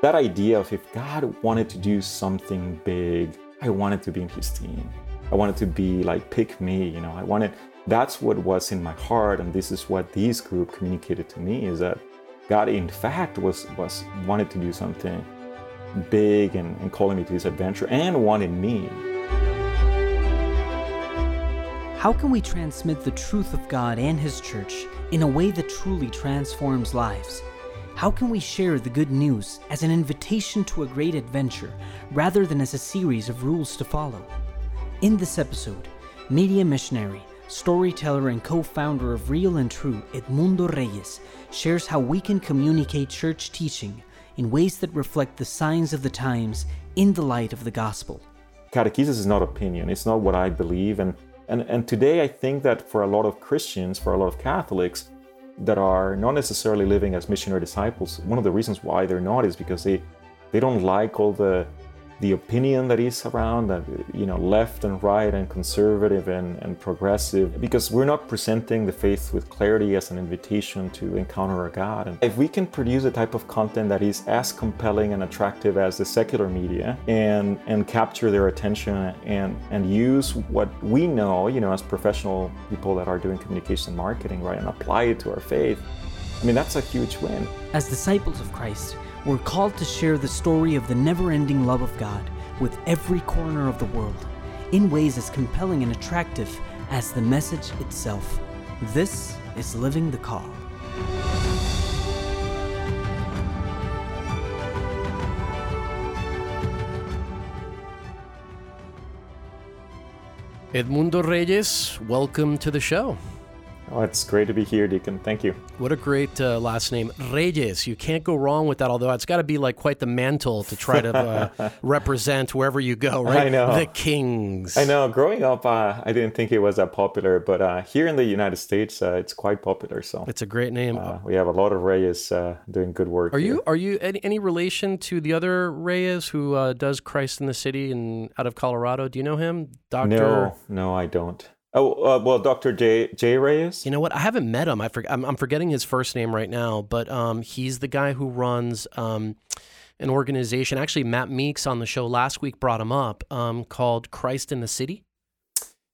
that idea of if God wanted to do something big, I wanted to be in his team. I wanted to be like, pick me, you know, I wanted, that's what was in my heart. And this is what this group communicated to me is that God, in fact, was, was wanted to do something big and, and calling me to this adventure and wanted me. How can we transmit the truth of God and His church in a way that truly transforms lives? How can we share the good news as an invitation to a great adventure rather than as a series of rules to follow? In this episode, media missionary, storyteller, and co founder of Real and True, Edmundo Reyes, shares how we can communicate church teaching in ways that reflect the signs of the times in the light of the gospel. Catechesis is not opinion, it's not what I believe. And, and, and today, I think that for a lot of Christians, for a lot of Catholics, that are not necessarily living as missionary disciples, one of the reasons why they're not is because they they don't like all the the opinion that is around that you know left and right and conservative and, and progressive because we're not presenting the faith with clarity as an invitation to encounter a god. And if we can produce a type of content that is as compelling and attractive as the secular media and and capture their attention and and use what we know you know as professional people that are doing communication marketing right and apply it to our faith i mean that's a huge win. As disciples of christ we're called to share the story of the never ending love of God with every corner of the world in ways as compelling and attractive as the message itself. This is Living the Call. Edmundo Reyes, welcome to the show. Oh, it's great to be here, Deacon. Thank you. What a great uh, last name, Reyes. You can't go wrong with that. Although it's got to be like quite the mantle to try to uh, represent wherever you go, right? I know the kings. I know. Growing up, uh, I didn't think it was that popular, but uh, here in the United States, uh, it's quite popular. So it's a great name. Uh, we have a lot of Reyes doing good work. Are here. you are you any, any, relation to the other Reyes who does Christ in the City and out of Colorado? Do you know him, Doctor? No, no, I don't. Oh uh, well, Dr. J J Reyes. You know what? I haven't met him. I for, I'm, I'm forgetting his first name right now, but um, he's the guy who runs um, an organization. Actually, Matt Meeks on the show last week brought him up um, called Christ in the City.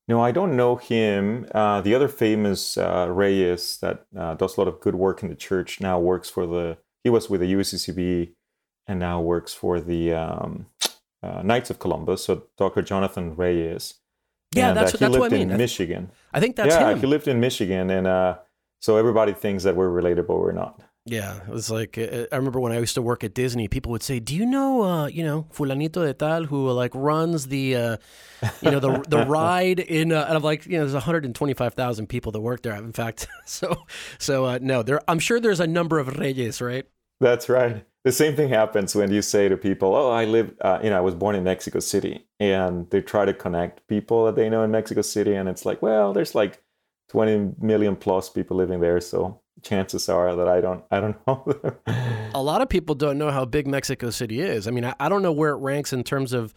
No, I don't know him. Uh, the other famous uh, Reyes that uh, does a lot of good work in the church now works for the. He was with the USCCB, and now works for the um, uh, Knights of Columbus. So Dr. Jonathan Reyes yeah, and, that's, uh, that's what I mean. in Michigan. I think that's yeah, him. he lived in Michigan, and uh, so everybody thinks that we're related, but we're not. Yeah, it was like uh, I remember when I used to work at Disney. People would say, "Do you know, uh, you know, fulanito de tal who like runs the, uh, you know, the the ride in?" Uh, and I'm like, you know, there's 125,000 people that work there. In fact, so so uh, no, there. I'm sure there's a number of Reyes, right? That's right the same thing happens when you say to people, "Oh, I live, uh, you know, I was born in Mexico City," and they try to connect people that they know in Mexico City, and it's like, well, there's like 20 million plus people living there, so chances are that I don't, I don't know them. A lot of people don't know how big Mexico City is. I mean, I, I don't know where it ranks in terms of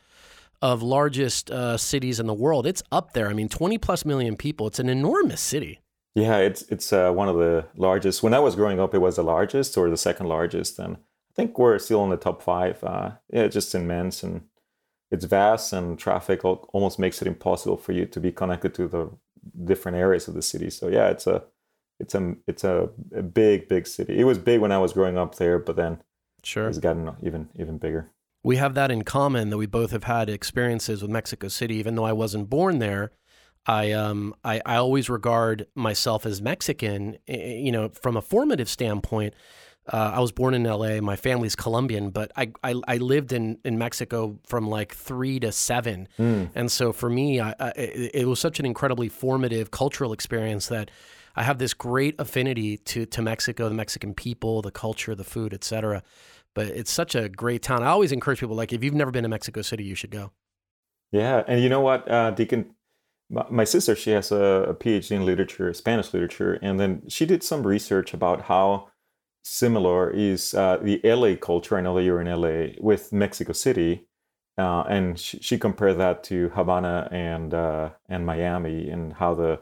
of largest uh, cities in the world. It's up there. I mean, 20 plus million people. It's an enormous city. Yeah, it's it's uh, one of the largest. When I was growing up, it was the largest or the second largest, and think we're still in the top five. Uh, yeah, it's just immense and it's vast, and traffic almost makes it impossible for you to be connected to the different areas of the city. So yeah, it's a it's a it's a, a big big city. It was big when I was growing up there, but then sure it's gotten even even bigger. We have that in common that we both have had experiences with Mexico City, even though I wasn't born there. I um I, I always regard myself as Mexican, you know, from a formative standpoint uh, I was born in LA. My family's Colombian, but I, I, I, lived in, in Mexico from like three to seven. Mm. And so for me, I, I, it, was such an incredibly formative cultural experience that I have this great affinity to, to Mexico, the Mexican people, the culture, the food, etc. But it's such a great town. I always encourage people like if you've never been to Mexico City, you should go. Yeah, and you know what, uh, Deacon, my sister she has a, a PhD in literature, Spanish literature, and then she did some research about how similar is uh, the LA culture. I know that you're in LA with Mexico City, uh, and she, she, compared that to Havana and uh, and Miami, and how the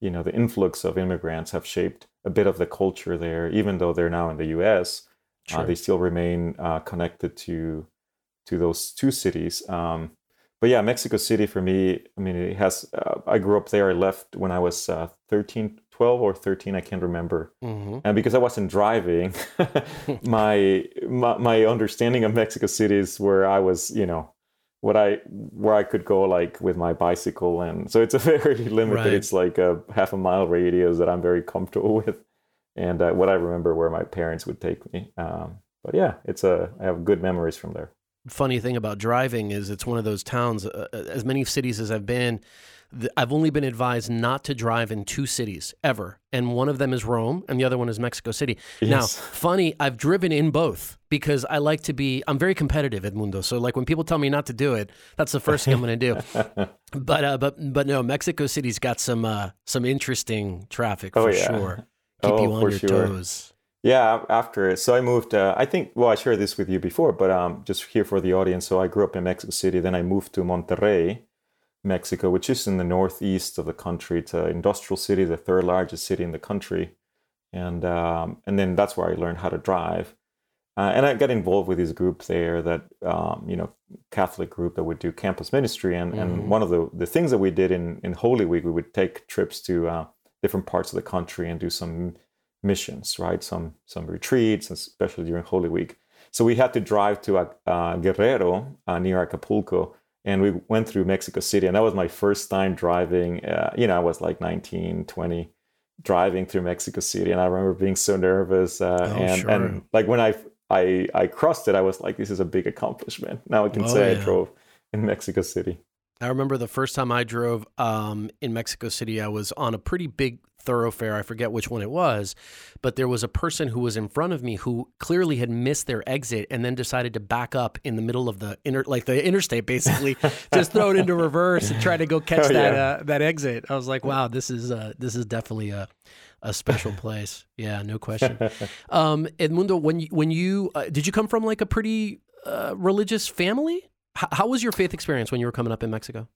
you know the influx of immigrants have shaped a bit of the culture there, even though they're now in the U.S. Uh, they still remain uh, connected to to those two cities. Um, but yeah, Mexico City for me, I mean, it has. Uh, I grew up there. I left when I was uh, 13, 12 or 13, I can't remember. Mm-hmm. And because I wasn't driving, my, my my understanding of Mexico City is where I was, you know, what I where I could go like with my bicycle, and so it's a very limited. Right. It's like a half a mile radius that I'm very comfortable with, and uh, what I remember where my parents would take me. Um, but yeah, it's a I have good memories from there. funny thing about driving is it's one of those towns uh, as many cities as i've been i've only been advised not to drive in two cities ever and one of them is rome and the other one is mexico city now funny i've driven in both because i like to be i'm very competitive edmundo so like when people tell me not to do it that's the first thing i'm going to do but uh, but but no mexico city's got some uh, some interesting traffic Oh, for yeah. sure keep Oh, you on your sure. toes Yeah, after it. So I moved. Uh, I think. Well, I shared this with you before, but um, just here for the audience. So I grew up in Mexico City. Then I moved to Monterrey, Mexico, which is in the northeast of the country. It's an industrial city, the third largest city in the country, and um, and then that's where I learned how to drive. Uh, and I got involved with this group there, that um, you know, Catholic group that would do campus ministry. And Mhm. and one of the the things that we did in in Holy Week, we would take trips to uh, different parts of the country and do some missions, right? Some some retreats, especially during Holy Week. So we had to drive to uh, Guerrero uh, near Acapulco, and we went through Mexico City, and that was my first time driving. Uh, you know, I was like 19, 20, driving through Mexico City, and I remember being so nervous. Uh, Oh, and sure. and like when I I I crossed it, I was like, this is a big accomplishment. Now I can Oh, say yeah. I drove in Mexico City. I remember the first time I drove um, in Mexico City, I was on a pretty big thoroughfare. I forget which one it was, but there was a person who was in front of me who clearly had missed their exit and then decided to back up in the middle of the inter, like the interstate, basically, just throw it into reverse and try to go catch Oh, that yeah. uh, that exit. I was like, wow, this is uh, this is definitely a a special place. Yeah, no question. Um, Edmundo, when you, when you uh, did you come from like a pretty uh, religious family? H- how was your faith experience when you were coming up in Mexico?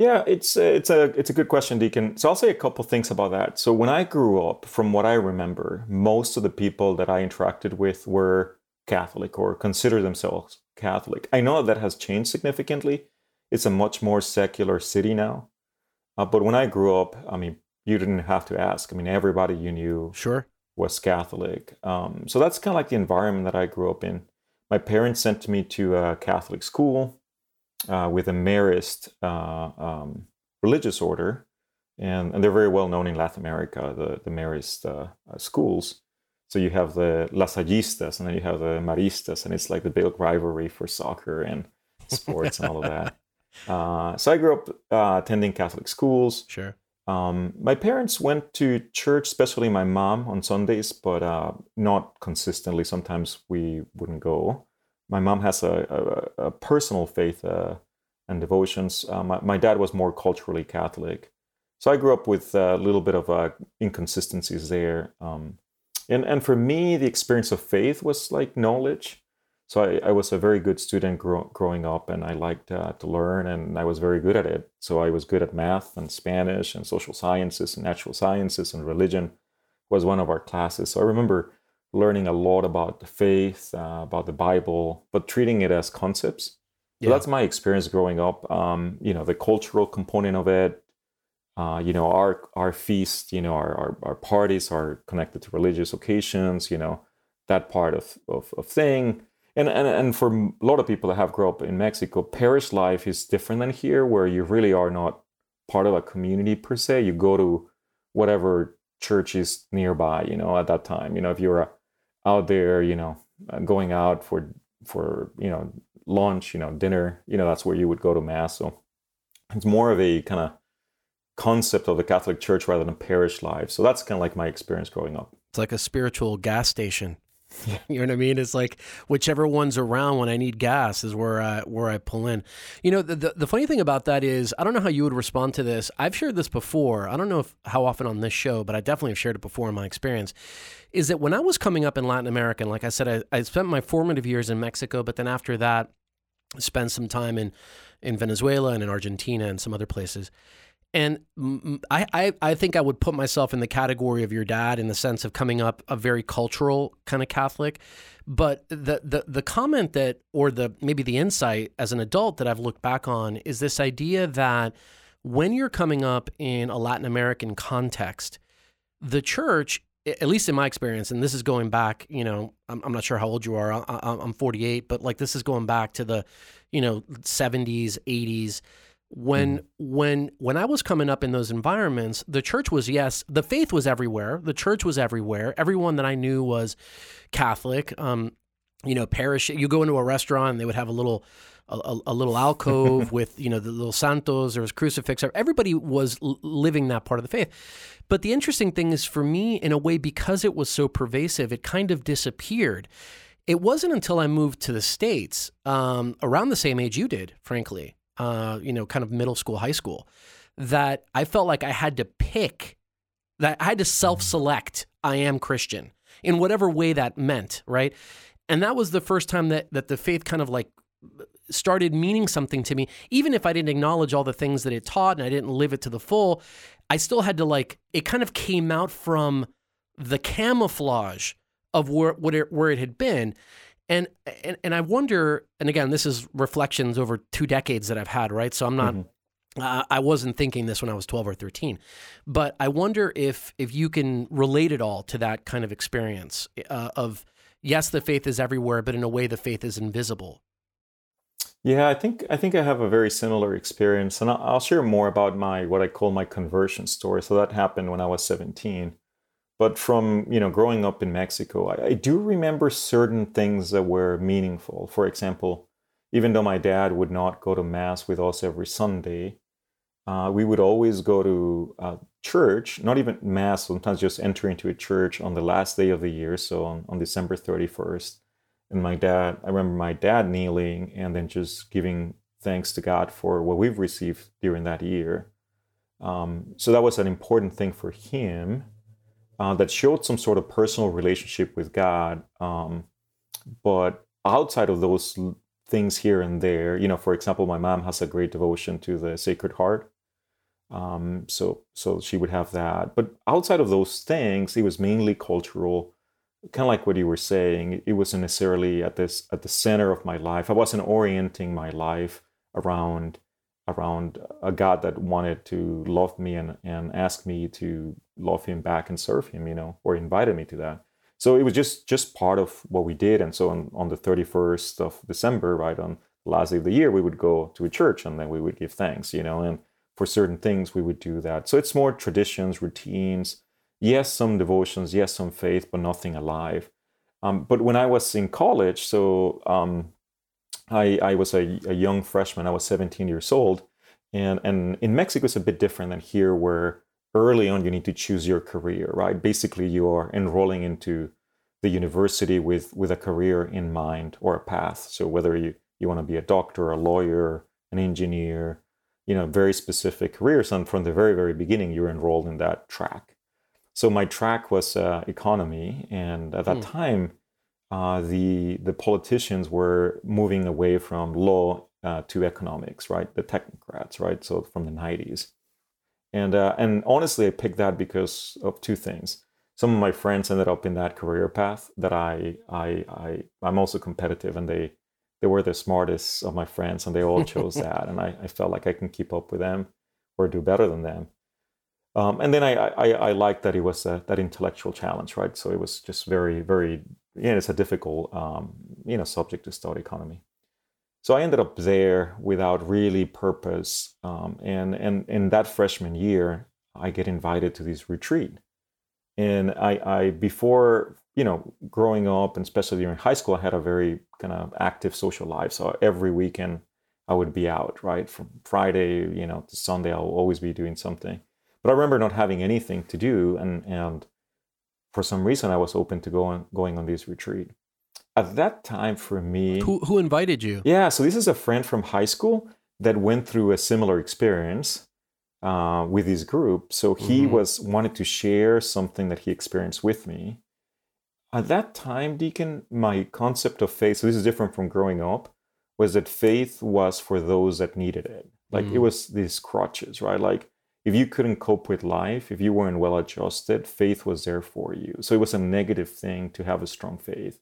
Yeah, it's a, it's a it's a good question, Deacon. So I'll say a couple things about that. So when I grew up, from what I remember, most of the people that I interacted with were Catholic or consider themselves Catholic. I know that has changed significantly. It's a much more secular city now. Uh, but when I grew up, I mean, you didn't have to ask. I mean, everybody you knew Sure. was Catholic. Um, so that's kind of like the environment that I grew up in. My parents sent me to a Catholic school uh, with a Marist uh, um, religious order, and, and they're very well known in Latin America, the, the Marist uh, uh, schools. So you have the Lasallistas, and then you have the Maristas, and it's like the big rivalry for soccer and sports and all of that. Uh, so I grew up uh, attending Catholic schools. Sure. Um, my parents went to church, especially my mom, on Sundays, but uh, not consistently. Sometimes we wouldn't go. My mom has a, a, a personal faith uh, and devotions. Uh, my, my dad was more culturally Catholic. So I grew up with a little bit of uh, inconsistencies there. Um, and, and for me, the experience of faith was like knowledge. So I, I was a very good student grow, growing up, and I liked uh, to learn, and I was very good at it. So I was good at math and Spanish and social sciences and natural sciences and religion was one of our classes. So I remember learning a lot about the faith, uh, about the Bible, but treating it as concepts. So Yeah. that's my experience growing up. Um, you know, the cultural component of it. Uh, you know, our our feast, you know, our, our our parties are connected to religious occasions. You know, that part of of, of thing. And, and and for a lot of people that have grown up in Mexico, parish life is different than here, where you really are not part of a community per se. You go to whatever church is nearby. You know, at that time, you know, if you're uh, out there, you know, uh, going out for for you know lunch, you know, dinner, you know, that's where you would go to mass. So it's more of a kind of concept of the Catholic Church rather than parish life. So that's kind of like my experience growing up. It's like a spiritual gas station. you know what I mean? It's like whichever one's around when I need gas is where I where I pull in. You know, the, the the funny thing about that is I don't know how you would respond to this. I've shared this before. I don't know if how often on this show, but I definitely have shared it before in my experience. Is that when I was coming up in Latin America, and like I said, I, I spent my formative years in Mexico, but then after that, spent some time in in Venezuela and in Argentina and some other places. And I, I, I think I would put myself in the category of your dad in the sense of coming up a very cultural kind of Catholic. But the, the the comment that, or the maybe the insight as an adult that I've looked back on is this idea that when you're coming up in a Latin American context, the church, at least in my experience, and this is going back, you know, I'm, I'm not sure how old you are. I, I'm 48, but like this is going back to the, you know, 70s, 80s when mm. when when I was coming up in those environments, the church was yes, the faith was everywhere. The church was everywhere. Everyone that I knew was Catholic. Um, you know, parish. You go into a restaurant, and they would have a little a, a little alcove with you know the little santos. There was crucifix. Everybody was living that part of the faith. But the interesting thing is, for me, in a way, because it was so pervasive, it kind of disappeared. It wasn't until I moved to the states, um, around the same age you did, frankly, uh, you know, kind of middle school, high school, that I felt like I had to pick, that I had to self select, I am Christian in whatever way that meant, right? And that was the first time that, that the faith kind of like started meaning something to me. Even if I didn't acknowledge all the things that it taught and I didn't live it to the full, I still had to like, it kind of came out from the camouflage of where, what it, where it had been. And, and and I wonder, and again, this is reflections over two decades that I've had, right? So I'm not, mm-hmm. uh, I wasn't thinking this when I was 12 or 13, but I wonder if if you can relate it all to that kind of experience uh, of yes, the faith is everywhere, but in a way, the faith is invisible. Yeah, I think I think I have a very similar experience, and I'll, I'll share more about my what I call my conversion story. So that happened when I was 17 but from you know growing up in Mexico, I, I, do remember certain things that were meaningful. For example, even though my dad would not go to mass with us every Sunday, uh, we would always go to uh, church. Not even mass. Sometimes just enter into a church on the last day of the year, so on, on December thirty first. And my dad, I remember my dad kneeling and then just giving thanks to God for what we've received during that year. Um, so that was an important thing for him uh, that showed some sort of personal relationship with God. Um, but outside of those things here and there, you know, for example, my mom has a great devotion to the Sacred Heart. Um, so so she would have that. But outside of those things, it was mainly cultural, kind of like what you were saying. It wasn't necessarily at this at the center of my life. I wasn't orienting my life around around a God that wanted to love me and, and ask me to love him back and serve him, you know, or invited me to that. So it was just just part of what we did. And so on, on the 31st of December, right, on the last day of the year, we would go to a church and then we would give thanks, you know, and for certain things we would do that. So it's more traditions, routines, yes, some devotions, yes, some faith, but nothing alive. Um, but when I was in college, so um, I, I was a, a young freshman. I was 17 years old. And, and in Mexico, it's a bit different than here, where early on you need to choose your career, right? Basically, you are enrolling into the university with, with a career in mind or a path. So whether you, you want to be a doctor, a lawyer, an engineer, you know, very specific careers. And from the very, very beginning, you're enrolled in that track. So my track was uh, economy. And at that mm. time, uh, the the politicians were moving away from law uh, to economics, right? The technocrats, right? So from the 90s, and uh, and honestly, I picked that because of two things. Some of my friends ended up in that career path that I I I I'm also competitive, and they they were the smartest of my friends, and they all chose that, and I, I felt like I can keep up with them or do better than them. Um, and then I, I, I liked that it was a, that intellectual challenge, right? So it was just very, very yeah, it's a difficult um, you know subject to study economy. So I ended up there without really purpose, um, and and in that freshman year, I get invited to this retreat, and I, I before you know growing up and especially during high school, I had a very kind of active social life. So every weekend I would be out, right, from Friday you know to Sunday, I'll always be doing something. But I remember not having anything to do, and and for some reason I was open to going going on this retreat. At that time, for me, who who invited you? Yeah, so this is a friend from high school that went through a similar experience uh, with his group. So he mm-hmm. was wanted to share something that he experienced with me. At that time, Deacon, my concept of faith, so this is different from growing up, was that faith was for those that needed it. Like mm. it was these crutches, right? Like if you couldn't cope with life, if you weren't well adjusted, faith was there for you. So it was a negative thing to have a strong faith.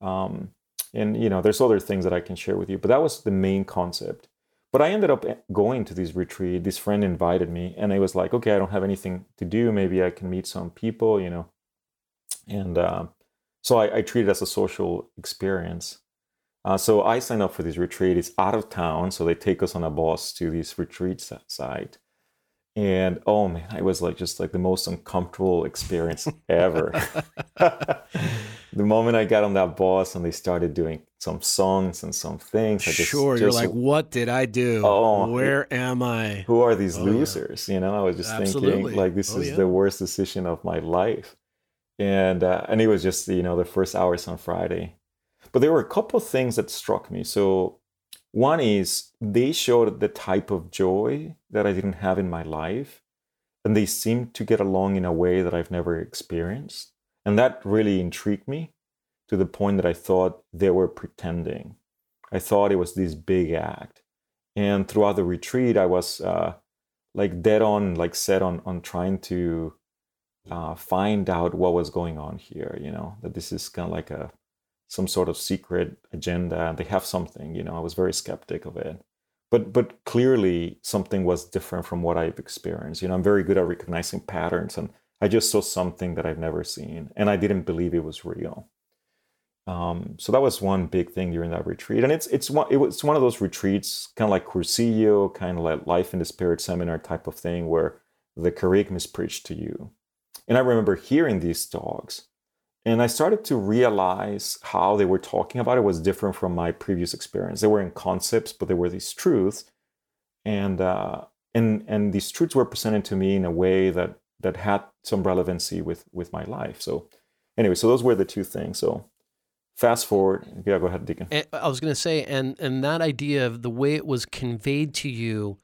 Um, and you know, there's other things that I can share with you, but that was the main concept. But I ended up eh, going to this retreat. This friend invited me, and I was like, okay, I don't have anything to do. Maybe I can meet some people, you know. And uh, so I, I treat it as a social experience. Uh, so I signed up for this retreat. It's out of town, so they take us on a bus to this retreat site and oh man it was like just like the most uncomfortable experience ever the moment i got on that bus and they started doing some songs and some things I just, sure you're like what did i do oh where am i who are these oh, losers yeah. you know i was just Absolutely. thinking like this oh, is yeah. the worst decision of my life and uh, and it was just you know the first hours on friday but there were a couple of things that struck me so one is they showed the type of joy that I didn't have in my life, and they seemed to get along in a way that I've never experienced. And that really intrigued me to the point that I thought they were pretending. I thought it was this big act. And throughout the retreat, I was uh, like dead on, like set on, on trying to uh, find out what was going on here, you know, that this is kind of like a some sort of secret agenda. They have something, you know. I was very skeptic of it, but but clearly something was different from what I've experienced. You know, I'm very good at recognizing patterns, and I just saw something that I've never seen, and I didn't believe it was real. Um, so that was one big thing during that retreat, and it's it's one it was one of those retreats, kind of like Cursillo, kind of like Life in the Spirit seminar type of thing, where the kerygma is preached to you. And I remember hearing these talks, and I started to realize how they were talking about it was different from my previous experience. They were in concepts, but there were these truths, and uh, and and these truths were presented to me in a way that that had some relevancy with with my life. So anyway, so those were the two things. So fast forward, yeah, go ahead, Deacon. Eh, I was going to say, and and that idea of the way it was conveyed to you,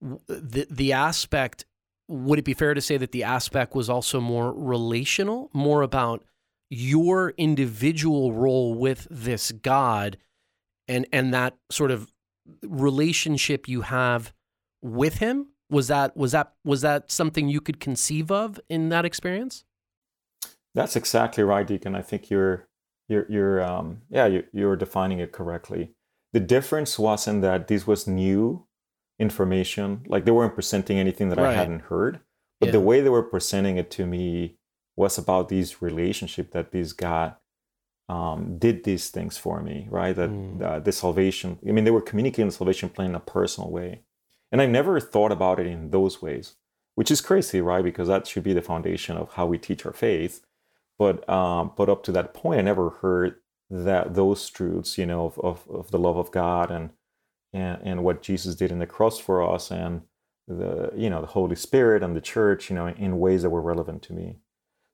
the the aspect. Would it be fair to say that the aspect was also more relational, more about your individual role with this God and and that sort of relationship you have with him was that was that was that something you could conceive of in that experience that's exactly right deacon i think you're you're you're um yeah you're, you're defining it correctly the difference wasn't that this was new information like they weren't presenting anything that right. i hadn't heard but yeah. the way they were presenting it to me was about these relationship that this God um, did these things for me, right? That mm. uh, the salvation. I mean, they were communicating the salvation plan in a personal way, and I never thought about it in those ways, which is crazy, right? Because that should be the foundation of how we teach our faith. But um, but up to that point, I never heard that those truths, you know, of, of, of the love of God and, and and what Jesus did in the cross for us, and the you know the Holy Spirit and the church, you know, in ways that were relevant to me.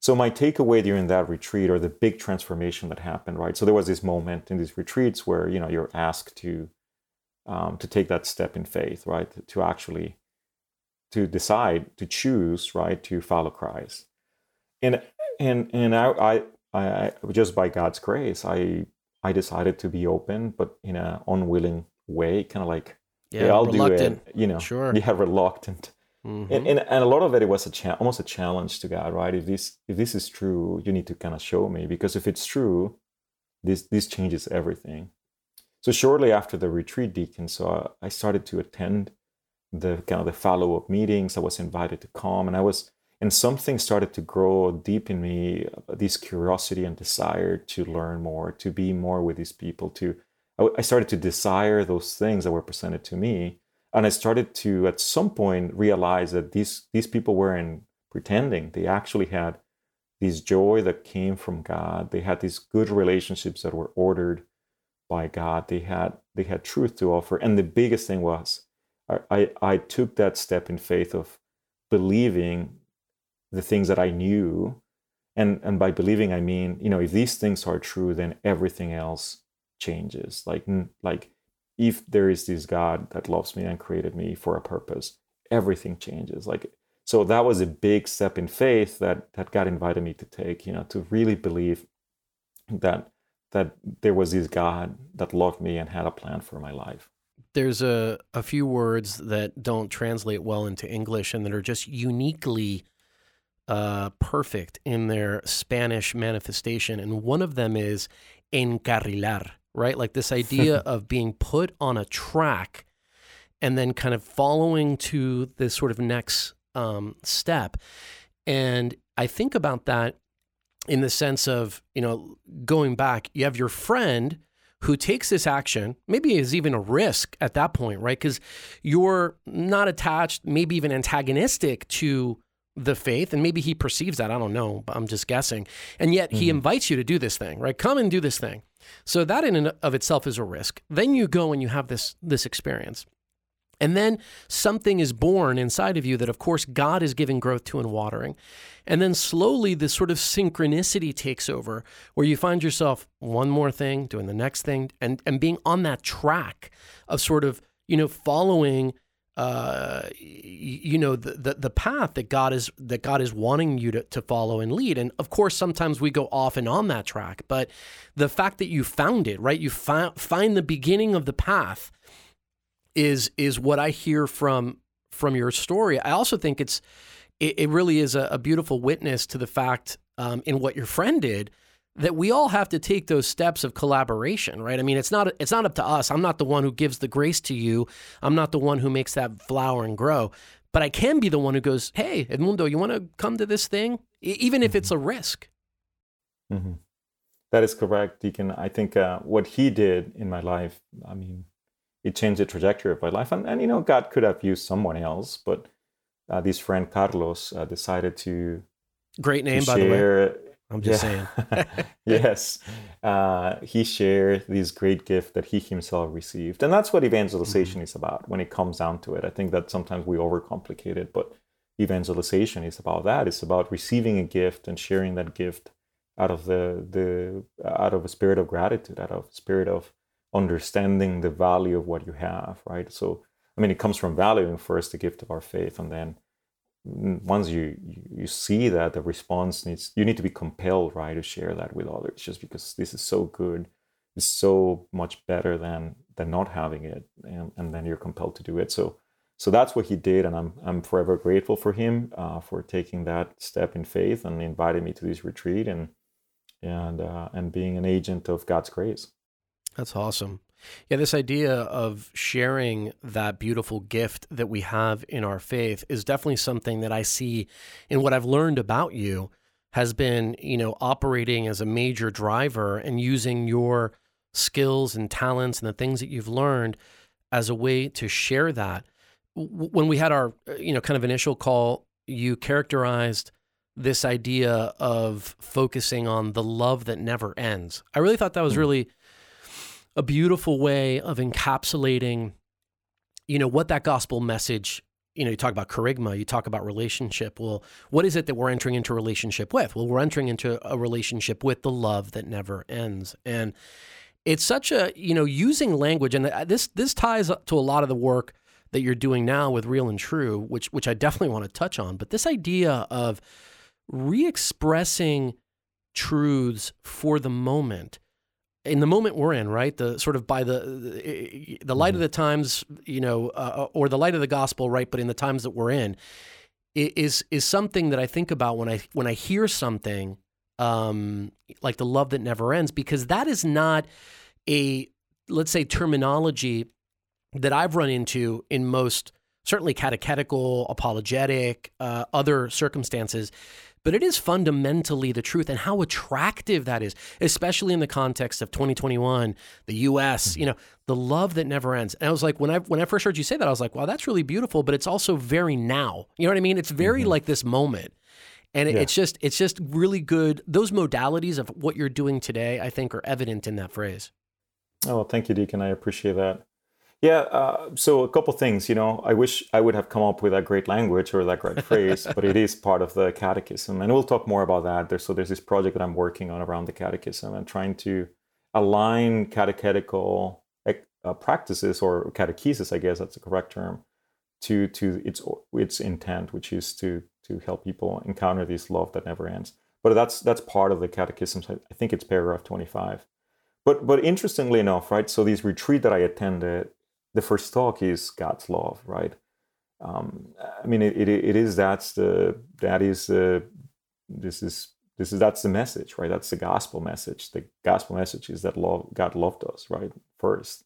So my takeaway during that retreat or the big transformation that happened, right? So there was this moment in these retreats where you know you're asked to um, to take that step in faith, right? To actually to decide to choose, right, to follow Christ. And and and I I, I just by God's grace, I I decided to be open, but in an unwilling way, kind of like yeah, I'll reluctant. do it. You know, sure. Yeah, reluctant. Mm-hmm. And, and, and a lot of it, it was a cha- almost a challenge to God, right? If this if this is true, you need to kind of show me because if it's true, this this changes everything. So shortly after the retreat, deacon, so I started to attend the kind of the follow up meetings. I was invited to come, and I was and something started to grow deep in me. This curiosity and desire to learn more, to be more with these people. To I started to desire those things that were presented to me and I started to at some point realize that these these people weren't pretending. They actually had this joy that came from God. They had these good relationships that were ordered by God. They had they had truth to offer. And the biggest thing was I, I, I took that step in faith of believing the things that I knew. And and by believing I mean, you know, if these things are true, then everything else changes. Like like if there is this God that loves me and created me for a purpose, everything changes. Like so that was a big step in faith that that God invited me to take, you know, to really believe that that there was this God that loved me and had a plan for my life. there's a, a few words that don't translate well into English and that are just uniquely uh, perfect in their Spanish manifestation. And one of them is encarrilar, right? Like this idea of being put on a track and then kind of following to this sort of next um, step. And I think about that in the sense of, you know, going back, you have your friend who takes this action, maybe is even a risk at that point, right? Because you're not attached, maybe even antagonistic to the faith, and maybe he perceives that. I don't know, but I'm just guessing. And yet he mm-hmm. invites you to do this thing, right? Come and do this thing. So that in and of itself is a risk. Then you go and you have this this experience. And then something is born inside of you that, of course, God is giving growth to and watering. And then slowly, this sort of synchronicity takes over where you find yourself one more thing, doing the next thing, and, and being on that track of sort of, you know, following. Uh, you know the, the, the path that God is that God is wanting you to, to follow and lead, and of course sometimes we go off and on that track. But the fact that you found it, right? You fi- find the beginning of the path, is is what I hear from from your story. I also think it's it, it really is a, a, beautiful witness to the fact um, in what your friend did that we all have to take those steps of collaboration, right? I mean, it's not it's not up to us. I'm not the one who gives the grace to you. I'm not the one who makes that flower and grow. But I can be the one who goes, "Hey, Edmundo, you want to come to this thing, even if it's a risk." Mm-hmm. That is correct, Deacon. I think uh, what he did in my life, I mean, it changed the trajectory of my life. And, and you know, God could have used someone else, but uh, this friend Carlos uh, decided to great name to by share, the way. I'm just yeah. saying. yes, uh, he shared this great gift that he himself received, and that's what evangelization mm-hmm. is about. When it comes down to it, I think that sometimes we overcomplicate it, but evangelization is about that. It's about receiving a gift and sharing that gift out of the the out of a spirit of gratitude, out of a spirit of understanding the value of what you have, right? So, I mean, it comes from valuing first the gift of our faith, and then once you you see that the response needs, you need to be compelled, right, to share that with others, just because this is so good, it's so much better than than not having it, and, and then you're compelled to do it. So, so that's what he did, and I'm I'm forever grateful for him uh, for taking that step in faith and inviting me to this retreat and and uh, and being an agent of God's grace. That's awesome. Yeah, this idea of sharing that beautiful gift that we have in our faith is definitely something that I see in what I've learned about you has been, you know, operating as a major driver and using your skills and talents and the things that you've learned as a way to share that. When we had our, you know, kind of initial call, you characterized this idea of focusing on the love that never ends. I really thought that was hmm. really a beautiful way of encapsulating, you know, what that gospel message, you know, you talk about kerygma, you talk about relationship. Well, what is it that we're entering into a relationship with? Well, we're entering into a relationship with the love that never ends. And it's such a, you know, using language, and uh, this this ties to a lot of the work that you're doing now with Real and True, which which I definitely want to touch on. But this idea of re-expressing truths for the moment in the moment we're in, right? The sort of by the the light mm-hmm. of the times, you know, uh, or the light of the gospel, right? But in the times that we're in, is is something that I think about when I when I hear something um, like the love that never ends, because that is not a let's say terminology that I've run into in most certainly catechetical, apologetic, uh, other circumstances but it is fundamentally the truth and how attractive that is, especially in the context of 2021, the US, mm-hmm. you know, the love that never ends. And I was like, when I when I first heard you say that, I was like, wow, that's really beautiful, but it's also very now. You know what I mean? It's very mm-hmm. like this moment. And yeah. it's just it's just really good. Those modalities of what you're doing today, I think, are evident in that phrase. Oh, well, thank you, Deacon. I appreciate that. Yeah, uh, so a couple things. You know, I wish I would have come up with that great language or that great phrase, but it is part of the catechism, and we'll talk more about that. There's, so there's this project that I'm working on around the catechism and trying to align catechetical uh, practices or catechesis, I guess that's the correct term, to to its its intent, which is to to help people encounter this love that never ends. But that's that's part of the catechism. I think it's paragraph 25. But but interestingly enough, right? So this retreat that I attended the first talk is God's love, right? Um, I mean, it, it, it is that's the that is the this is this is that's the message, right? That's the gospel message. The gospel message is that love God loved us, right? First,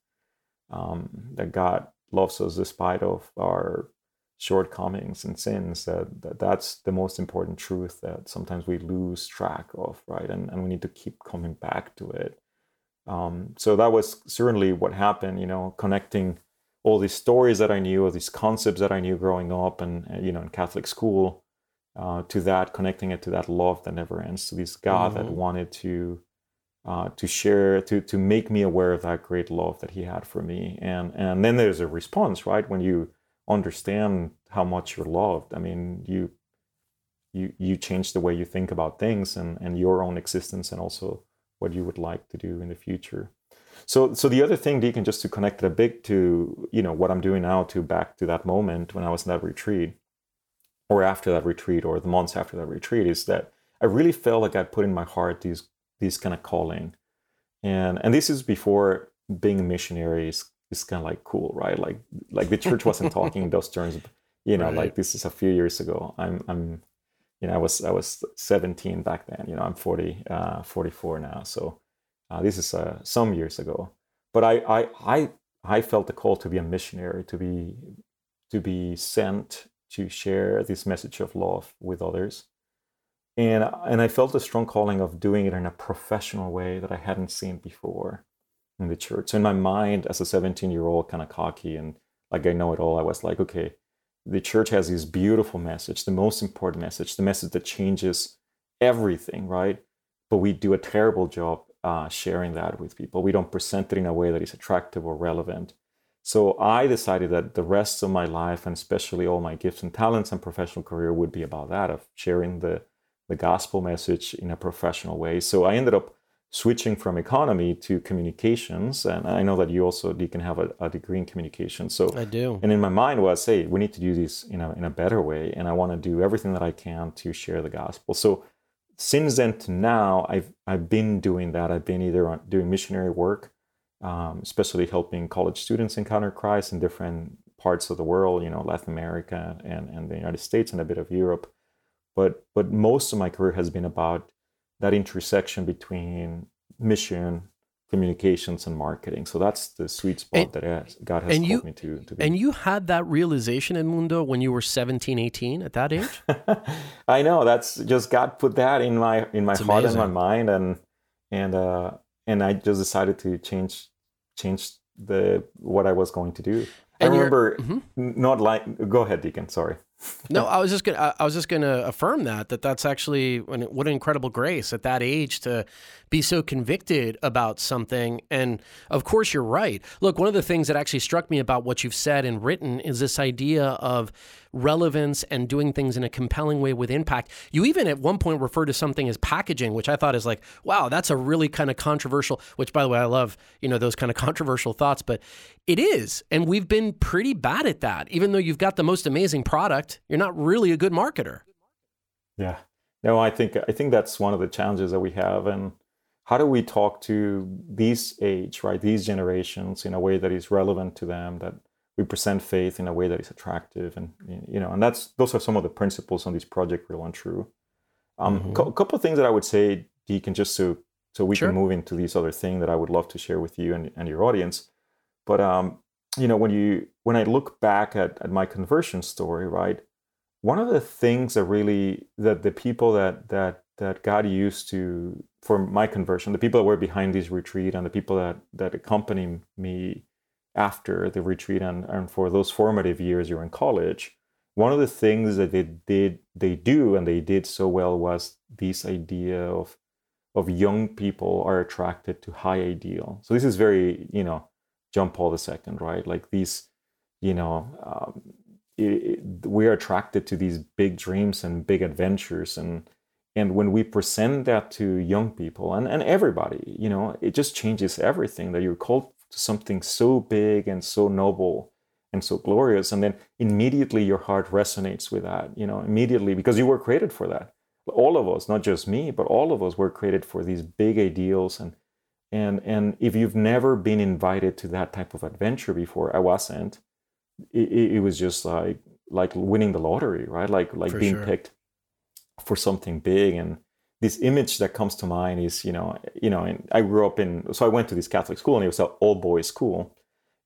um, that God loves us despite of our shortcomings and sins that, that that's the most important truth that sometimes we lose track of right and, and we need to keep coming back to it um, so that was certainly what happened you know connecting all these stories that i knew all these concepts that i knew growing up and you know in catholic school uh, to that connecting it to that love that never ends to this god mm-hmm. that wanted to uh, to share to to make me aware of that great love that he had for me. And and then there's a response right? When you understand how much you're loved. I mean you you you change the way you think about things and and your own existence and also what you would like to do in the future so so the other thing deacon just to connect it a bit to you know what i'm doing now to back to that moment when i was in that retreat or after that retreat or the months after that retreat is that i really felt like i put in my heart these these kind of calling and and this is before being a missionary is is kind of like cool, right? Like like the church wasn't talking in those terms. You know, right. like this is a few years ago. I'm I'm you know I was I was 17 back then. You know, I'm 40 uh, 44 now. So uh, this is uh, some years ago. But I I I I felt the call to be a missionary, to be to be sent to share this message of love with others. And, and I felt a strong calling of doing it in a professional way that I hadn't seen before in the church. So in my mind, as a 17 year old, kind of cocky and like I know it all, I was like, okay, the church has this beautiful message, the most important message, the message that changes everything, right? But we do a terrible job uh, sharing that with people. We don't present it in a way that is attractive or relevant. So I decided that the rest of my life, and especially all my gifts and talents and professional career, would be about that of sharing the the gospel message in a professional way. So I ended up switching from economy to communications and i know that you also you can have a, a, degree in communication. So i do. and in my mind was hey we need to do this you know in a better way and i want to do everything that i can to share the gospel. So since then to now i've i've been doing that. I've been either doing missionary work um, especially helping college students encounter christ in different parts of the world you know latin america and, and the united states and a bit of europe. But but most of my career has been about that intersection between mission, communications, and marketing. So that's the sweet spot and, that God has called you, me to, to be. And you had that realization Edmundo when you were 17, 18 at that age? I know. That's just God put that in my in my heart and my mind and and uh and I just decided to change change the what I was going to do. And I remember mm-hmm. not like go ahead, Deacon, sorry. No, I was just gonna. I was just gonna affirm that that that's actually what an incredible grace at that age to be so convicted about something. And of course, you're right. Look, one of the things that actually struck me about what you've said and written is this idea of relevance and doing things in a compelling way with impact. You even at one point refer to something as packaging, which I thought is like, wow, that's a really kind of controversial. Which, by the way, I love you know those kind of controversial thoughts, but it is, and we've been pretty bad at that. Even though you've got the most amazing product, you're not really a good marketer. Yeah. No, I think I think that's one of the challenges that we have, and how do we talk to these age, right, these generations in a way that is relevant to them, that we present faith in a way that is attractive, and you know, and that's those are some of the principles on this project, real and true. Um, mm-hmm. a couple of things that I would say, Deacon, just so so we sure. can move into these other thing that I would love to share with you and, and your audience. But um, you know, when you when I look back at, at my conversion story, right, one of the things that really that the people that that that God used to for my conversion, the people that were behind this retreat and the people that that accompanied me after the retreat and, and for those formative years you're in college, one of the things that they did they do and they did so well was this idea of of young people are attracted to high ideal. So this is very, you know, John Paul II, right? Like these, you know, um, it, it, we are attracted to these big dreams and big adventures and and when we present that to young people and, and everybody you know it just changes everything that you're called to something so big and so noble and so glorious. And then immediately your heart resonates with that you know immediately because you were created for that. All of us not just me but all of us were created for these big ideals. And and and if you've never been invited to that type of adventure before i wasn't. It, it was just like like winning the lottery right? Like like For being sure. picked for something big. And this image that comes to mind is you know you know and i grew up in so i went to this catholic school and it was an all boys school.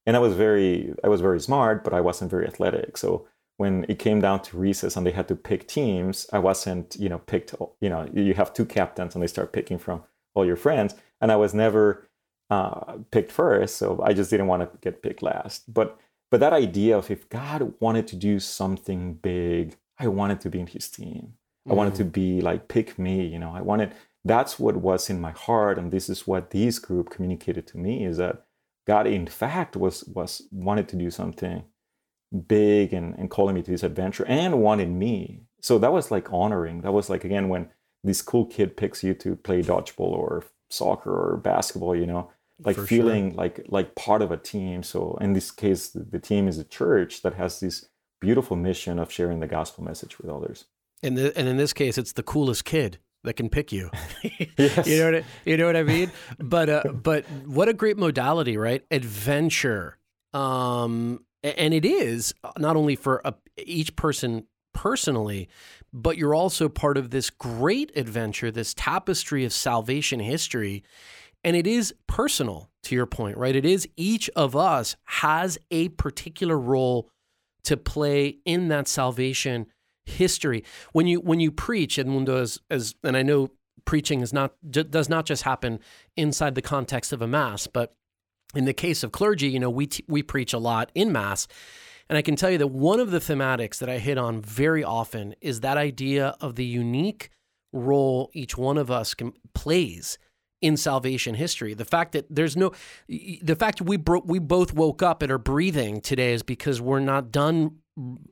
And i was very i was very smart but i wasn't very athletic. So when it came down to recess and they had to pick teams i wasn't you know picked you know you have two captains and they start picking from all your friends. And i was never uh, picked first. So i just didn't want to get picked last. But but that idea of if god wanted to do something big i wanted to be in his team I wanted to mm-hmm. be like pick me, you know. I wanted that's what was in my heart, and this is what this group communicated to me is that God, in fact, was was wanted to do something big and, and calling me to this adventure and wanted me. So that was like honoring. That was like again when this cool kid picks you to play dodgeball or soccer or basketball, you know, like For sure. feeling like like part of a team. So in this case, the, the team is a church that has this beautiful mission of sharing the gospel message with others. And the, and in this case, it's the coolest kid that can pick you. Yes. You know what I, you know what I mean? But uh, but what a great modality, right? Adventure. Um, and it is not only for a, each person personally, but you're also part of this great adventure, this tapestry of salvation history. And it is personal to your point, right? It is each of us has a particular role to play in that salvation history. When you when you preach, Edmundo, as, as and I know preaching is not does not just happen inside the context of a mass, but in the case of clergy, you know, we t- we preach a lot in mass, and I can tell you that one of the thematics that I hit on very often is that idea of the unique role each one of us can, plays in salvation history. The fact that there's no, the fact we bro- we both woke up and are breathing today is because we're not done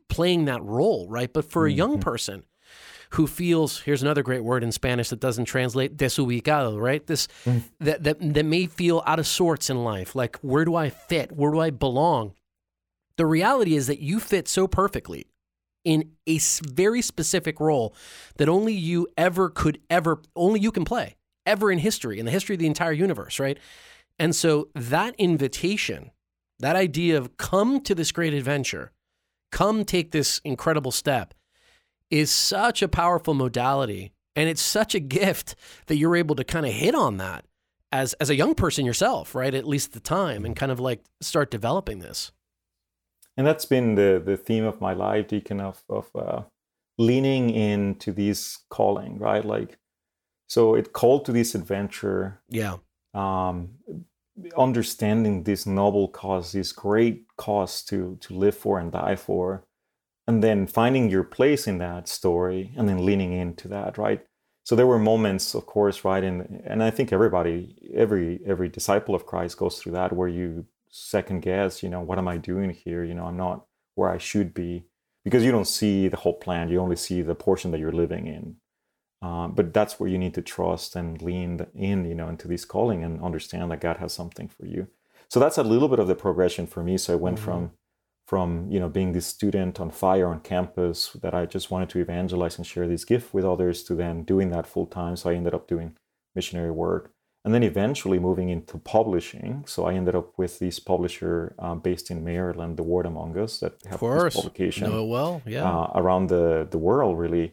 playing that role, right? But for a young mm-hmm. person who feels, here's another great word in Spanish that doesn't translate, desubicado, right? This mm. that, that that may feel out of sorts in life, like where do I fit? Where do I belong? The reality is that you fit so perfectly in a very specific role that only you ever could ever only you can play ever in history in the history of the entire universe right and so that invitation that idea of come to this great adventure come take this incredible step is such a powerful modality and it's such a gift that you're able to kind of hit on that as as a young person yourself right at least at the time and kind of like start developing this. And that's been the the theme of my life deacon of of uh, leaning into these calling right? Like so it called to this adventure. Yeah. Um, understanding this noble cause this great cause to to live for and die for and then finding your place in that story and then leaning into that right? So there were moments of course right and and i think everybody every every disciple of christ goes through that where you second guess you know what am i doing here? You know i'm not where i should be because you don't see the whole plan you only see the portion that you're living in um, but that's where you need to trust and lean in you know into this calling and understand that god has something for you. So that's a little bit of the progression for me. So i went Mhm. from from you know being this student on fire on campus that i just wanted to evangelize and share this gift with others to then doing that full time. So i ended up doing missionary work and then eventually moving into publishing. So i ended up with this publisher uh, based in maryland the word among us that have this publication know well. Yeah. uh, around the, the world, really,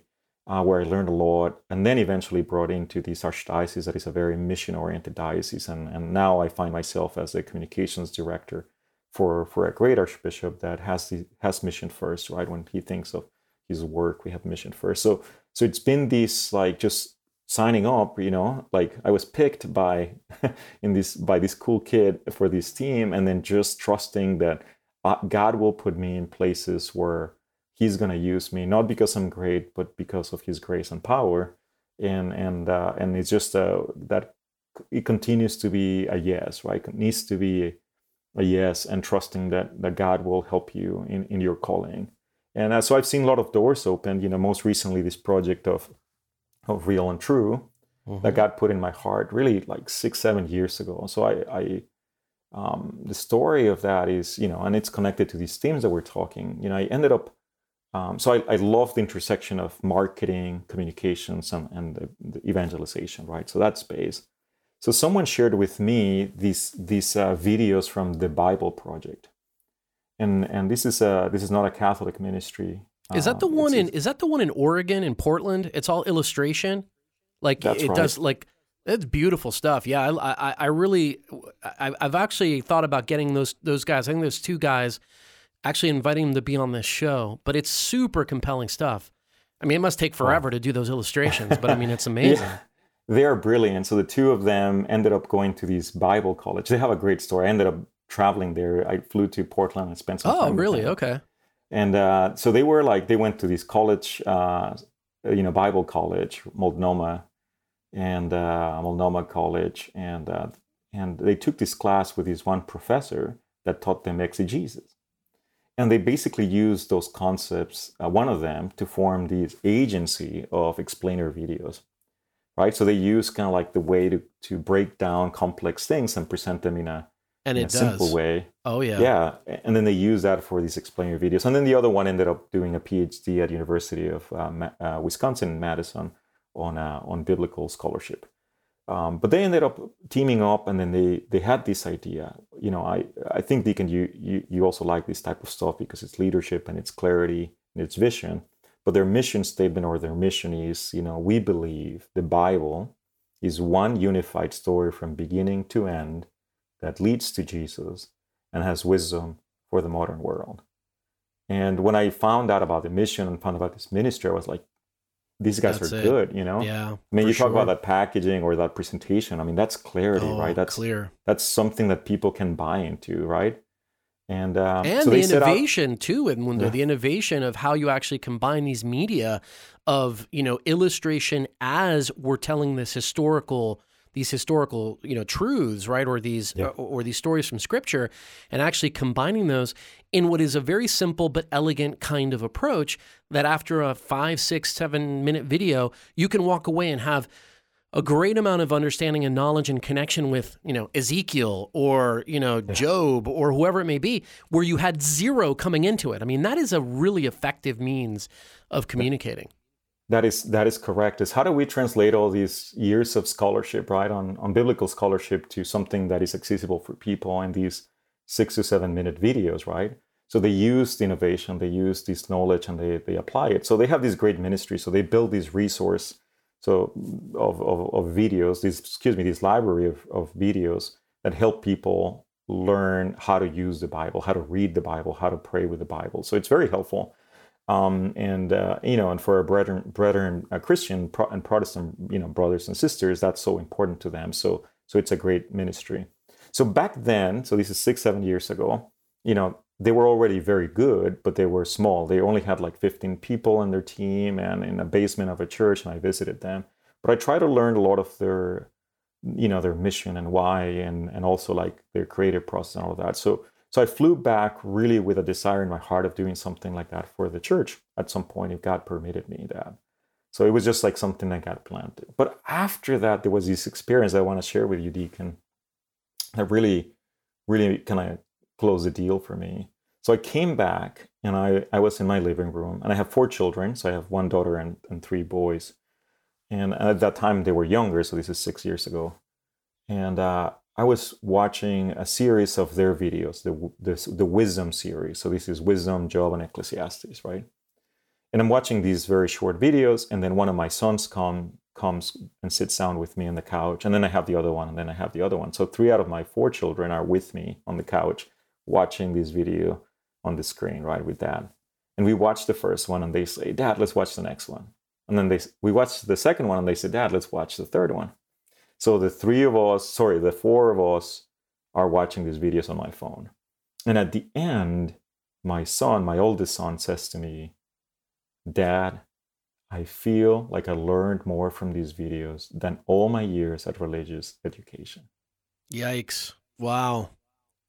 uh, where I learned a lot, and then eventually brought into this archdiocese that is a very mission oriented diocese. And, and now I find myself as a communications director for, for a great archbishop that has the, has mission first, right? When he thinks of his work, we have mission first. So, so it's been this like just signing up, you know, like I was picked by in this by this cool kid for this team, and then just trusting that uh, God will put me in places where He's going to use me, not because I'm great, but because of His grace and power. And and uh, and it's just uh, that it continues to be a yes, right? It needs to be a yes, and trusting that that God will help you in in your calling. And uh, so I've seen a lot of doors open. You know, most recently this project of of real and true Mhm. that God put in my heart really like six, seven years ago. So I, I um, the story of that is, you know, and it's connected to these themes that we're talking. You know, I ended up, um, so I, I love the intersection of marketing, communications, and, and the, the evangelization, right? So that space. So someone shared with me these these uh, videos from the Bible Project, and and this is a this is not a Catholic ministry. Is that the Um, one in? Is that the one in Oregon in Portland? It's all illustration. Like it right. does. Like it's beautiful stuff. Yeah, I, I, I really, I, I've actually thought about getting those those guys. I think there's two guys, actually inviting them to be on this show. But it's super compelling stuff. I mean, it must take forever to do those illustrations, but I mean, it's amazing. Yeah, they are brilliant. So the two of them ended up going to these Bible college. They have a great story. I ended up traveling there. I flew to Portland and spent some time. Oh, really? Okay. And uh, so they were like, they went to this college, uh, you know, Bible college, Multnomah, and uh, Multnomah College, and uh, and they took this class with this one professor that taught them exegesis, and they basically use those concepts, uh, one of them, to form this agency of explainer videos, right? So they use kind of like the way to to break down complex things and present them in a, And in it a simple way. Oh yeah. Yeah, and then they use that for these explainer videos. And then the other one ended up doing a PhD at University of uh, Ma- uh, Wisconsin Madison on uh, on biblical scholarship. Um, but they ended up teaming up, and then they they had this idea. You know, I I think Deacon, you you you also like this type of stuff because it's leadership and it's clarity and it's vision. But their mission statement or their mission is, you know, we believe the Bible is one unified story from beginning to end that leads to Jesus and has wisdom for the modern world. And when I found out about the mission and found about this ministry, I was like, these guys That's are it. good, you know? Yeah. I mean, you talk about that packaging or that presentation. I mean, that's clarity, Oh, right? That's clear. that's something that people can buy into, right? And um, and so the set out- innovation too Edmundo, Yeah. the innovation of how you actually combine these media of you know illustration as we're telling this historical these historical you know truths right or these Yeah. or, or these stories from scripture and actually combining those in what is a very simple but elegant kind of approach that after a five six seven minute video you can walk away and have a great amount of understanding and knowledge and connection with, you know, Ezekiel or, you know, Job or whoever it may be, where you had zero coming into it. I mean, that is a really effective means of communicating. That is that is correct. Is how do we translate all these years of scholarship, right, on on biblical scholarship to something that is accessible for people in these six to seven minute videos, right? So they use the innovation, they use this knowledge, and they they apply it. So they have this great ministry. So they build this resource, so of of, of videos, this excuse me, this library of of videos that help people learn how to use the Bible, how to read the Bible, how to pray with the Bible. So it's very helpful um, and uh, you know, and for our brethren, brethren, uh, Christian Pro- and Protestant, you know, brothers and sisters, that's so important to them. So, so it's a great ministry. So back then, so this is six, seven years ago, you know, they were already very good, but they were small. They only had like 15 people on their team and in a basement of a church, and I visited them. But I try to learn a lot of their, you know, their mission and why, and and also like their creative process and all of that. So so I flew back really with a desire in my heart of doing something like that for the church at some point, if God permitted me that. So it was just like something that got planted. But after that, there was this experience I want to share with you, Deacon, that really, really kind of closed the deal for me. So I came back and I, I was in my living room and I have four children. So I have one daughter and, and three boys. And at that time they were younger. So this is six years ago. And uh, I was watching a series of their videos, the, this, the Wisdom series. So this is Wisdom, Job, and Ecclesiastes, right? And I'm watching these very short videos, and then one of my sons come comes and sits down with me on the couch, and then I have the other one, and then I have the other one. So three out of my four children are with me on the couch watching this video on the screen, right, with dad. And we watch the first one, and they say, "Dad, let's watch the next one." And then they we watch the second one, and they say, "Dad, let's watch the third one." So the three of us, sorry, the four of us are watching these videos on my phone. And at the end, my son, my oldest son, says to me, Dad, I feel like I learned more from these videos than all my years at religious education. Yikes. Wow.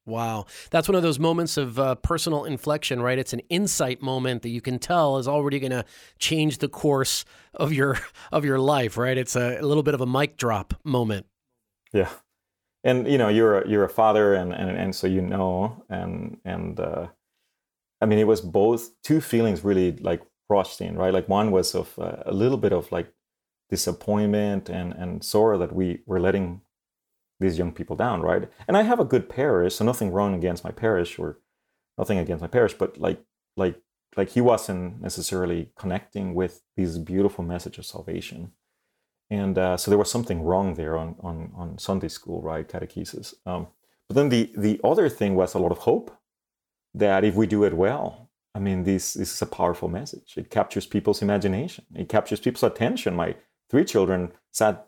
Wow. That's one of those moments of uh, personal inflection, right? It's an insight moment that you can tell is already going to change the course of your of your life, right? It's a, a little bit of a mic drop moment. Yeah. And you know, you're a, you're a father and, and and so you know and and uh I mean it was both two feelings really like rushed in, right? Like one was of uh, a little bit of like disappointment and and sorrow that we were letting these young people down, right? And I have a good parish, so nothing wrong against my parish or nothing against my parish, but like like like he wasn't necessarily connecting with these beautiful message of salvation. And uh, so there was something wrong there on, on, on Sunday school, right? Catechesis. Um, but then the, the other thing was a lot of hope that if we do it well, I mean, this, this is a powerful message. It captures people's imagination. It captures people's attention. My three children sat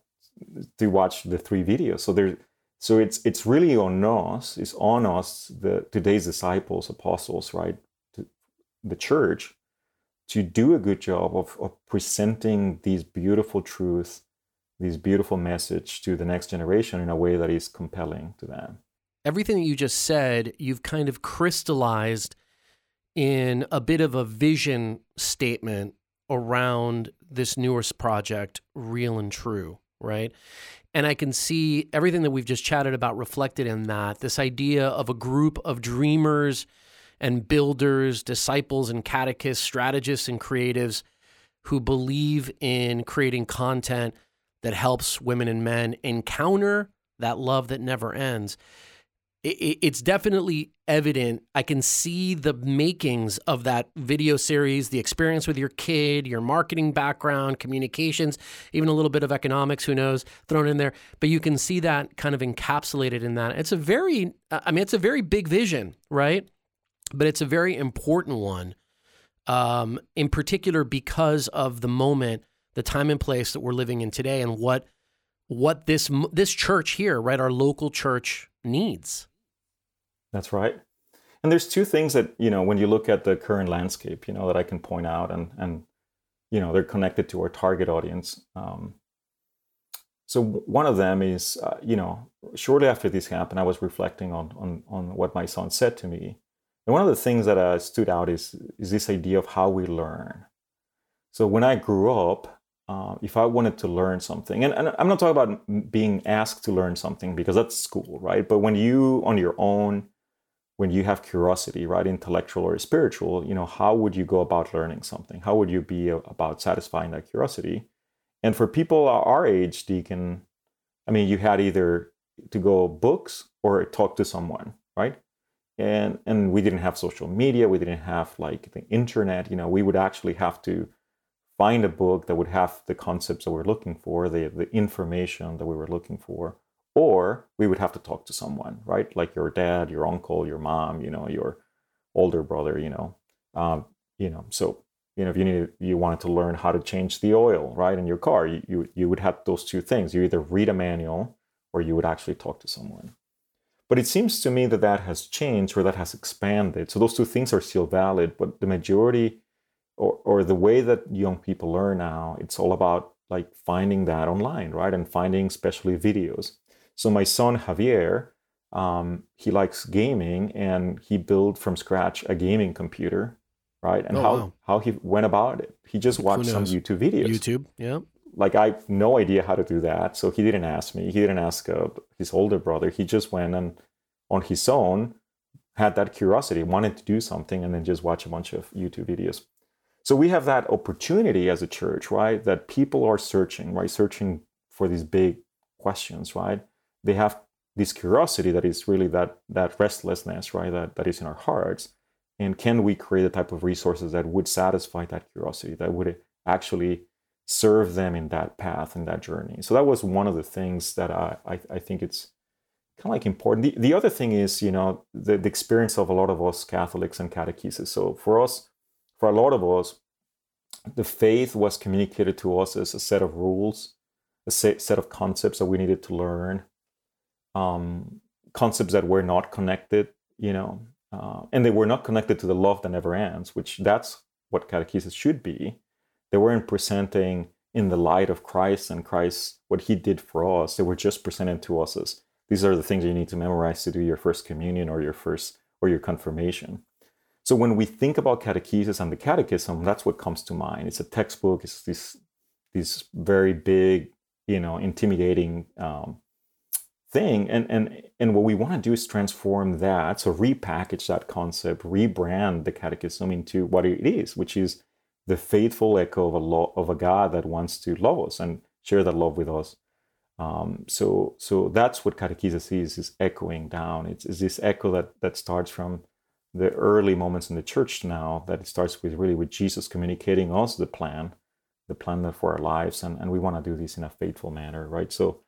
to watch the three videos. So there, so it's it's really on us. It's on us, the today's disciples, apostles, right, to the church, to do a good job of, of presenting these beautiful truths, these beautiful message to the next generation in a way that is compelling to them. Everything that you just said, you've kind of crystallized in a bit of a vision statement around this newest project, Real and True right? And I can see everything that we've just chatted about reflected in that this idea of a group of dreamers and builders, disciples and catechists, strategists and creatives who believe in creating content that helps women and men encounter that love that never ends it's definitely evident. I can see the makings of that video series, the experience with your kid, your marketing background, communications, even a little bit of economics, who knows, thrown in there. But you can see that kind of encapsulated in that. It's a very, I mean, it's a very big vision, right? But it's a very important one, um, in particular because of the moment, the time and place that we're living in today, and what what this this church here, right, our local church needs. That's right. And there's two things that, you know, when you look at the current landscape, you know, that I can point out and, and you know, they're connected to our target audience. Um, so one of them is, uh, you know, shortly after this happened, I was reflecting on, on, on what my son said to me. And one of the things that uh, stood out is, is this idea of how we learn. So when I grew up, uh, if I wanted to learn something, and, and, I'm not talking about being asked to learn something because that's school, right? But when you on your own when you have curiosity, right, intellectual or spiritual, you know, how would you go about learning something? How would you be about satisfying that curiosity? And for people our age, Deacon, I mean, you had either to go books or talk to someone, right? And and we didn't have social media, we didn't have like the internet. You know, we would actually have to find a book that would have the concepts that we're looking for, the the information that we were looking for, or we would have to talk to someone right? Like your dad your uncle your mom you know your older brother you know. Um, you know so you know if you needed you wanted to learn how to change the oil right in your car you, you you would have those two things. You either read a manual or you would actually talk to someone. But it seems to me that that has changed or that has expanded. So those two things are still valid but the majority or, or the way that young people learn now it's all about like finding that online right and finding especially videos so my son Javier, um, he likes gaming, and he built from scratch a gaming computer, right? And oh, how wow. how he went about it, he just watched some YouTube videos. YouTube, yeah. Like I have no idea how to do that, so he didn't ask me. He didn't ask uh, his older brother. He just went and on his own had that curiosity, wanted to do something, and then just watch a bunch of YouTube videos. So we have that opportunity as a church, right? That people are searching, right? Searching for these big questions, right? They have this curiosity that is really that that restlessness right that, that is in our hearts. And can we create a type of resources that would satisfy that curiosity that would actually serve them in that path in that journey? So that was one of the things that i i, I think it's kind of like important. The, the other thing is you know the, the experience of a lot of us catholics and catechesis. So for us for a lot of us the faith was communicated to us as a set of rules a set of concepts that we needed to learn um, concepts that were not connected, you know, uh, and they were not connected to the love that never ends, which that's what catechesis should be. They weren't presenting in the light of Christ and Christ what He did for us. They were just presented to us as these are the things you need to memorize to do your first communion or your first or your confirmation. So when we think about catechesis and the catechism, that's what comes to mind. It's a textbook. It's this these very big, you know, intimidating um, thing and and and what we want to do is transform that so repackage that concept rebrand the catechism into what it is which is the faithful echo of a law of a god that wants to love us and share that love with us Um, so so that's what catechesis is is echoing down. It's, it's this echo that that starts from the early moments in the church now that it starts with really with Jesus communicating us the plan, the plan for our lives, and, and we want to do this in a faithful manner, right? So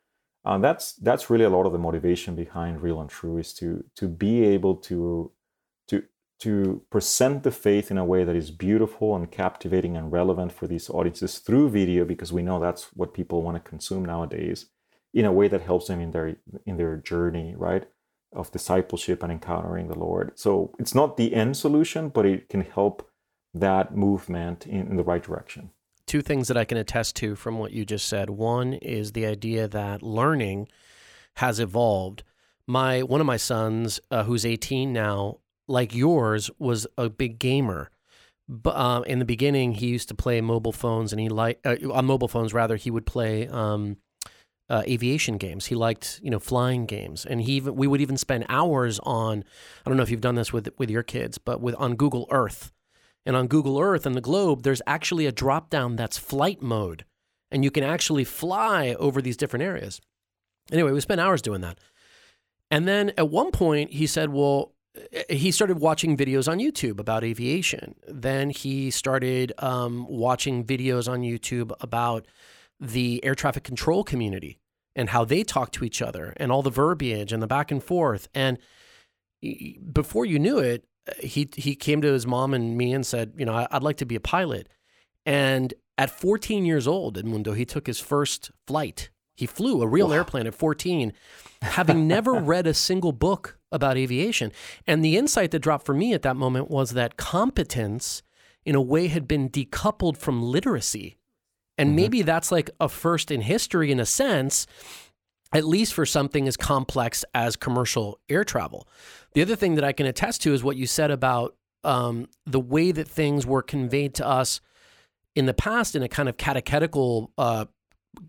uh, that's that's really a lot of the motivation behind real and true is to to be able to to to present the faith in a way that is beautiful and captivating and relevant for these audiences through video because we know that's what people want to consume nowadays in a way that helps them in their in their journey right of discipleship and encountering the lord. So it's not the end solution but it can help that movement in, in the right direction two things that I can attest to from what you just said. One is the idea that learning has evolved. My one of my sons, uh, who's 18 now, like yours, was a big gamer. But uh, in the beginning, he used to play mobile phones, and he liked uh, on mobile phones rather. He would play um, uh, aviation games. He liked you know flying games, and he even, we would even spend hours on. I don't know if you've done this with with your kids, but with on Google Earth and on Google Earth and the globe, there's actually a drop down that's flight mode. And you can actually fly over these different areas. Anyway, we spent hours doing that. And then at one point, he said, Well, he started watching videos on YouTube about aviation. Then he started um, watching videos on YouTube about the air traffic control community and how they talk to each other and all the verbiage and the back and forth. And before you knew it, he he came to his mom and me and said, you know, I'd like to be a pilot. And at 14 years old, Edmundo, he took his first flight. He flew a real wow. airplane at 14, having never read a single book about aviation. And the insight that dropped for me at that moment was that competence, in a way, had been decoupled from literacy. And mm-hmm. maybe that's like a first in history in a sense, at least for something as complex as commercial air travel. The other thing that I can attest to is what you said about um, the way that things were conveyed to us in the past in a kind of catechetical, uh,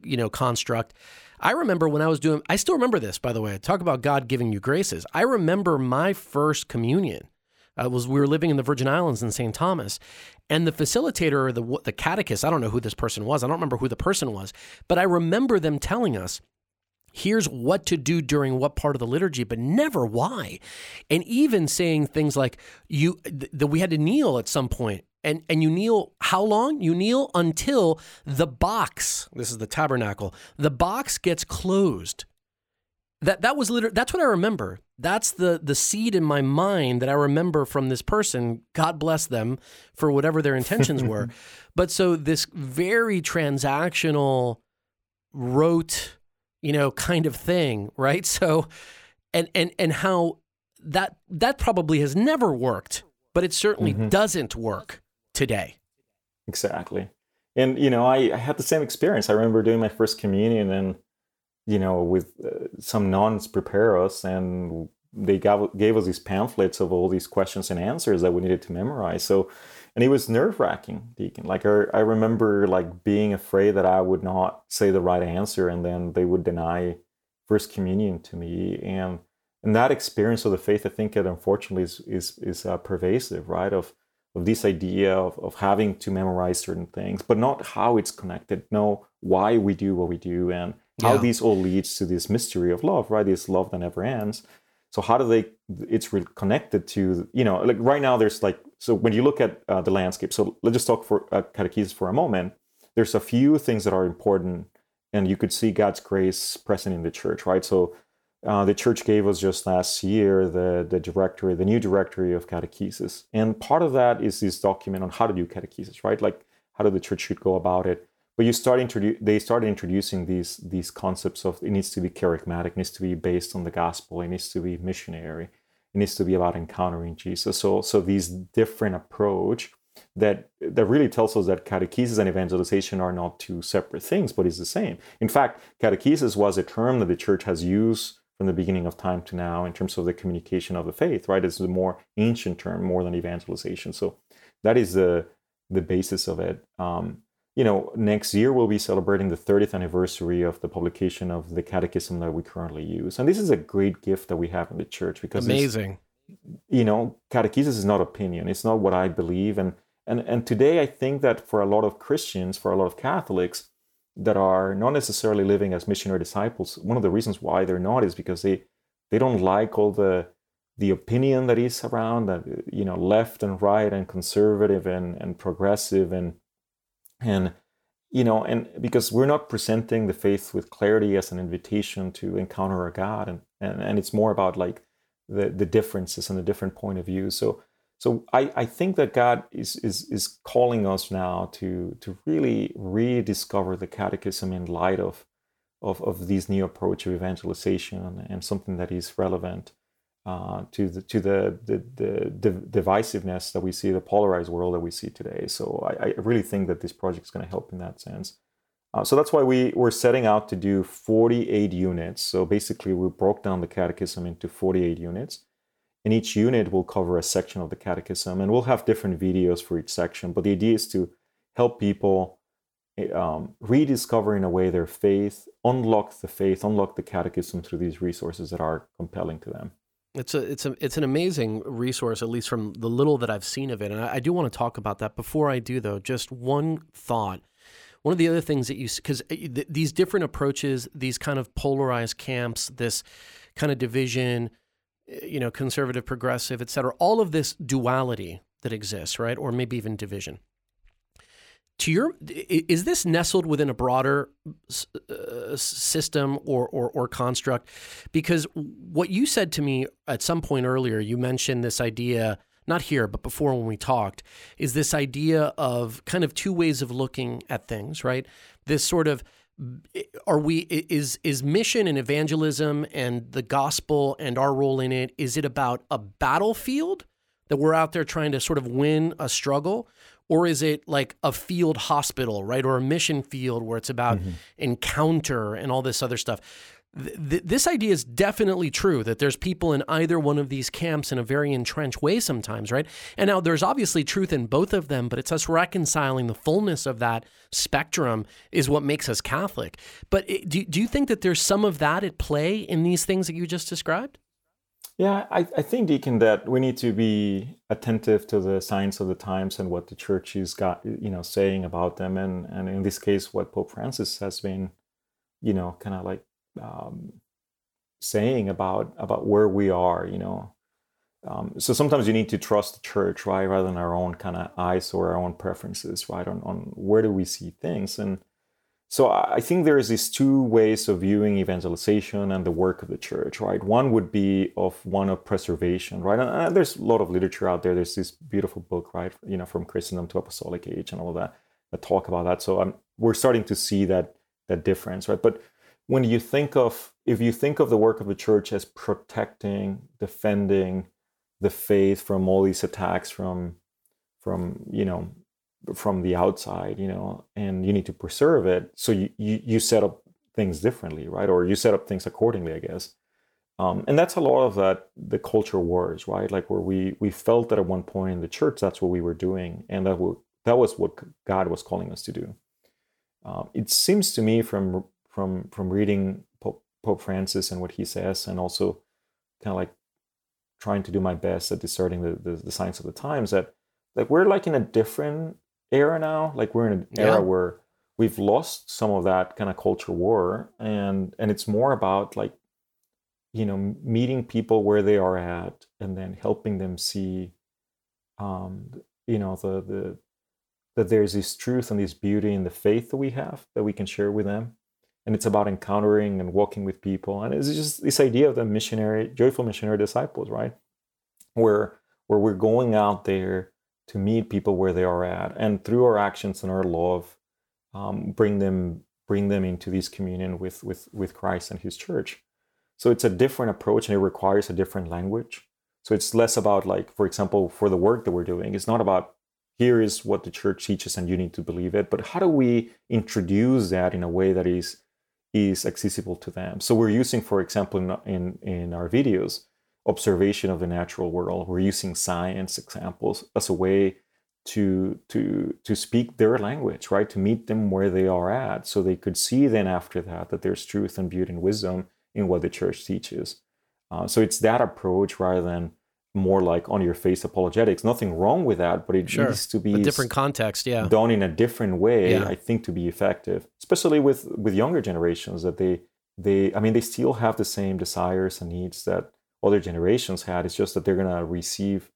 you know, construct. I remember when I was doing. I still remember this, by the way. Talk about God giving you graces. I remember my first communion. Uh, was we were living in the Virgin Islands in St. Thomas, and the facilitator or the the catechist. I don't know who this person was. I don't remember who the person was, but I remember them telling us here's what to do during what part of the liturgy, but never why. And even saying things like you that we had to kneel at some point. And and you kneel how long? You kneel until the box, this is the tabernacle, the box gets closed. That that was literally that's what I remember. That's the the seed in my mind that I remember from this person. God bless them for whatever their intentions were. but so this very transactional rote you know, kind of thing, right? So, and and and how that that probably has never worked, but it certainly mm-hmm. doesn't work today. Exactly, and you know, I, I had the same experience. I remember doing my first communion, and you know, with uh, some nuns prepare us, and they gave, gave us these pamphlets of all these questions and answers that we needed to memorize. So and it was nerve wracking, Deacon. Like I, I remember like being afraid that I would not say the right answer, and then they would deny First Communion to me, and and that experience of the faith, I think, it unfortunately is is is uh, pervasive, right? Of of this idea of, of having to memorize certain things, but not how it's connected. Know why we do what we do, and how yeah. these all leads to this mystery of love, right? This love that never ends. So how do they? It's really connected to you know, like right now, there's like so when you look at uh, the landscape, so let's just talk for uh, catechesis for a moment. There's a few things that are important, and you could see God's grace present in the church, right? So uh, the church gave us just last year the the directory, the new directory of catechesis, and part of that is this document on how to do catechesis, right? Like how do the church should go about it. But you start introduce they started introducing these these concepts of it needs to be charismatic, it needs to be based on the gospel, it needs to be missionary, it needs to be about encountering Jesus. So, so these different approach that that really tells us that catechesis and evangelization are not two separate things, but is the same. In fact, catechesis was a term that the church has used from the beginning of time to now in terms of the communication of the faith. Right, it's a more ancient term more than evangelization. So that is the the basis of it. Um, you know, next year we'll be celebrating the 30th anniversary of the publication of the catechism that we currently use. And this is a great gift that we have in the church because amazing. You know, catechesis is not opinion. It's not what I believe. And and and today I think that for a lot of Christians, for a lot of Catholics, that are not necessarily living as missionary disciples, one of the reasons why they're not is because they they don't like all the the opinion that is around that you know left and right and conservative and and progressive and and you know and because we're not presenting the faith with clarity as an invitation to encounter a god and and, and it's more about like the the differences and the different point of view. So so I, I think that God is, is is calling us now to to really rediscover the catechism in light of of, of these new approach of evangelization and something that is relevant uh, to the to the, the, the divisiveness that we see, the polarized world that we see today. So I, I really think that this project is going to help in that sense. Uh, so that's why we were setting out to do 48 units. So basically, we broke down the catechism into 48 units. And each unit will cover a section of the catechism, and we'll have different videos for each section. But the idea is to help people eh, um, rediscover in a way their faith, unlock the faith, unlock the catechism through these resources that are compelling to them. It's a it's a it's an amazing resource, at least from the little that I've seen of it, and I, I do want to talk about that. Before I do, though, just one thought. One of the other things that you because eh, th- these different approaches, these kind of polarized camps, this kind of division, eh, you know, conservative, progressive, et cetera, all of this duality that exists, right, or maybe even division to your is this nestled within a broader uh, system or, or, or construct? Because what you said to me at some point earlier you mentioned this idea not here but before when we talked is this idea of kind of two ways of looking at things right? This sort of are we is is mission and evangelism and the gospel and our role in it is it about a battlefield that we're out there trying to sort of win a struggle or is it like a field hospital, right? Or a mission field where it's about mm-hmm. encounter and all this other stuff? Th- this idea is definitely true that there's people in either one of these camps in a very entrenched way sometimes, right? And now there's obviously truth in both of them, but it's us reconciling the fullness of that spectrum is what makes us Catholic. But it, do, do you think that there's some of that at play in these things that you just described? Yeah, I, I think, Deacon, that we need to be attentive to the signs of the times and what the church is got, you know, saying about them, and and in this case, what Pope Francis has been, you know, kind of like um, saying about about where we are, you know. Um, so sometimes you need to trust the church, right, rather than our own kind of eyes or our own preferences, right, on on where do we see things and so I think there's these two ways of viewing evangelization and the work of the church, right? One would be of one of preservation, right? And there's a lot of literature out there. There's this beautiful book, right? You know, from Christendom to Apostolic Age and all of that that talk about that. So um, we're starting to see that that difference, right? But when you think of if you think of the work of the church as protecting, defending the faith from all these attacks from from you know from the outside, you know, and you need to preserve it. So you, you, you set up things differently, right? Or you set up things accordingly, I guess. Um, and that's a lot of that the culture wars, right? Like where we we felt that at one point in the church that's what we were doing, and that that was what God was calling us to do. Um, it seems to me from from from reading Pope, Pope Francis and what he says, and also kind of like trying to do my best at discerning the, the, the signs of the times that that we're like in a different era now. Like we're in an yeah. era where we've lost some of that kind of culture war, and and it's more about like you know meeting people where they are at, and then helping them see, um, you know the the that there's this truth and this beauty in the faith that we have that we can share with them and it's about encountering and walking with people and it's just this idea of the missionary joyful missionary disciples right where where we're going out there to meet people where they are at, and through our actions and our love, um, bring them bring them into this communion with with with Christ and His Church. So it's a different approach, and it requires a different language. So it's less about like, for example, for the work that we're doing, it's not about here is what the church teaches and you need to believe it, but how do we introduce that in a way that is is accessible to them? So we're using, for example, in in, in our videos, observation of the natural world. We're using science examples as a way to to to speak their language, right? To meet them where they are at, so they could see then after that that there's truth and beauty and wisdom in what the church teaches. Uh, so it's that approach rather than more like on your face apologetics. Nothing wrong with that, but it sure. needs to be a different context, yeah, done in a different way. Yeah. I think to be effective, especially with with younger generations, that they they I mean they still have the same desires and needs that other generations had. It's just that they're gonna receive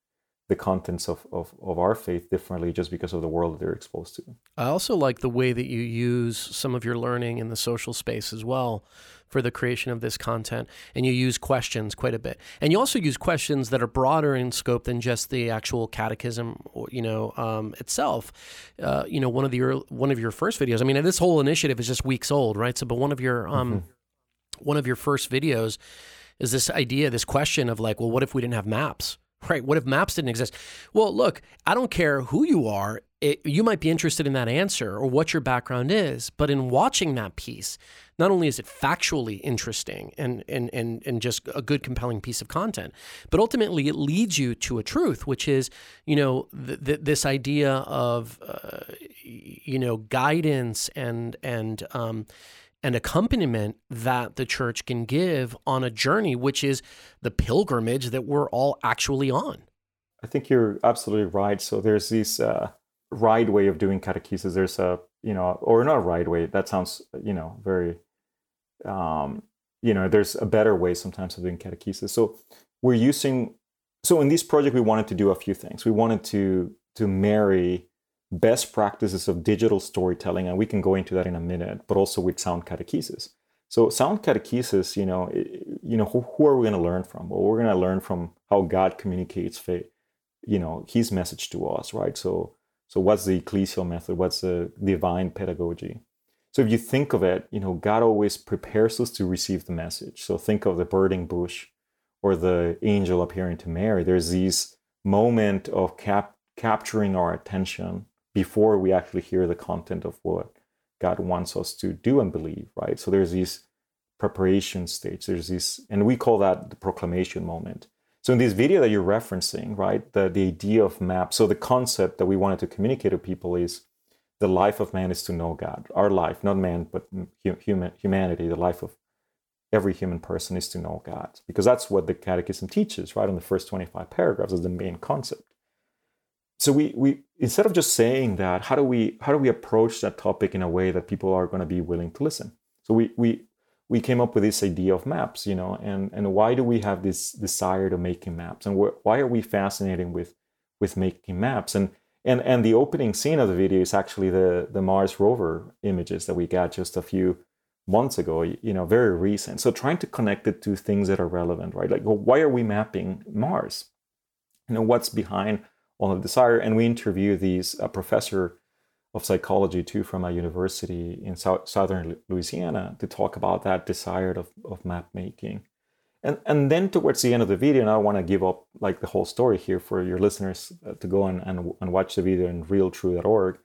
the contents of, of, of our faith differently just because of the world that they're exposed to. I also like the way that you use some of your learning in the social space as well for the creation of this content. And you use questions quite a bit. And you also use questions that are broader in scope than just the actual catechism, you know, um, itself. Uh, you know, one of the one of your first videos. I mean, this whole initiative is just weeks old, right? So, but one of your um, mm-hmm. one of your first videos is this idea, this question of like, well, what if we didn't have maps? Right. What if maps didn't exist? Well, look, I don't care who you are. It, you might be interested in that answer or what your background is, but in watching that piece, not only is it factually interesting and, and, and, and just a good, compelling piece of content, but ultimately it leads you to a truth, which is, you know, th- th- this idea of, uh, you know, guidance and, and, um, and accompaniment that the church can give on a journey, which is the pilgrimage that we're all actually on. I think you're absolutely right. So there's this uh, right way of doing catechesis. There's a, you know, or not right way. That sounds, you know, very um, you know, there's a better way sometimes of doing catechesis. So we're using, so in this project, we wanted to do a few things. We wanted to to marry best practices of digital storytelling, and we can go into that in a minute, but also with sound catechesis. So sound catechesis, you know, you know, who, who are we going to learn from? Well, we're going to learn from how God communicates faith, you know, His message to us, right? So, so what's the ecclesial method? What's the divine pedagogy? So if you think of it, you know, God always prepares us to receive the message. So think of the burning bush or the angel appearing to Mary. There's this moment of cap- capturing our attention before we actually hear the content of what God wants us to do and believe, right? So there's this preparation stage. There's this, and we call that the proclamation moment. So in this video that you're referencing, right, the, the idea of map, so the concept that we wanted to communicate to people is the life of man is to know God. Our life, not man, but human, humanity, the life of every human person is to know God. Because that's what the Catechism teaches, right? In the first 25 paragraphs is the main concept. So we, we instead of just saying that, how do we how do we approach that topic in a way that people are going to be willing to listen? So we we we came up with this idea of maps, you know, and and why do we have this desire to making maps, and wh- why are we fascinated with with making maps? And and and the opening scene of the video is actually the the Mars rover images that we got just a few months ago you know very recent so trying to connect it to things that are relevant right like well, why are we mapping mars you know what's behind the desire. And we interview these a professor of psychology too from a university in south, southern louisiana to talk about that desire of, of map making and and then towards the end of the video and i want to give up like the whole story here for your listeners uh, to go and, and, and watch the video in realtrue.org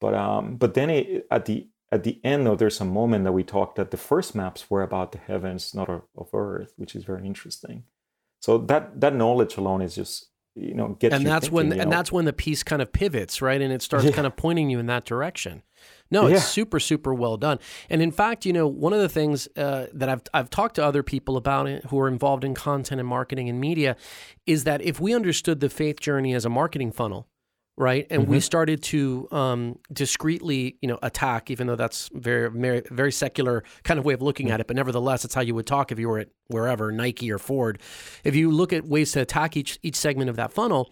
but um but then it, at the at the end though there's a moment that we talked that the first maps were about the heavens not of, of earth which is very interesting. So that that knowledge alone is just you know get and that's thinking, when you know? and that's when the piece kind of pivots right and it starts yeah. kind of pointing you in that direction no, it's super, super well done. And in fact, you know, one of the things uh, that I've I've talked to other people about it who are involved in content and marketing and media is that if we understood the faith journey as a marketing funnel, right, and mm-hmm. we started to um, discreetly, you know, attack, even though that's very, very, very secular kind of way of looking mm-hmm. at it, but nevertheless, it's how you would talk if you were at wherever Nike or Ford. If you look at ways to attack each each segment of that funnel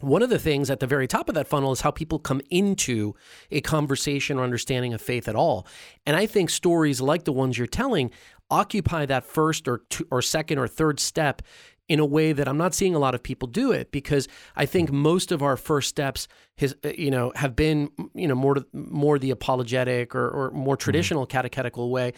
one of the things at the very top of that funnel is how people come into a conversation or understanding of faith at all. And I think stories like the ones you're telling occupy that first or two, or second or third step in a way that I'm not seeing a lot of people do it because I think most of our first steps has uh, you know have been you know more more the apologetic or, or more mm-hmm. traditional mm-hmm. catechetical way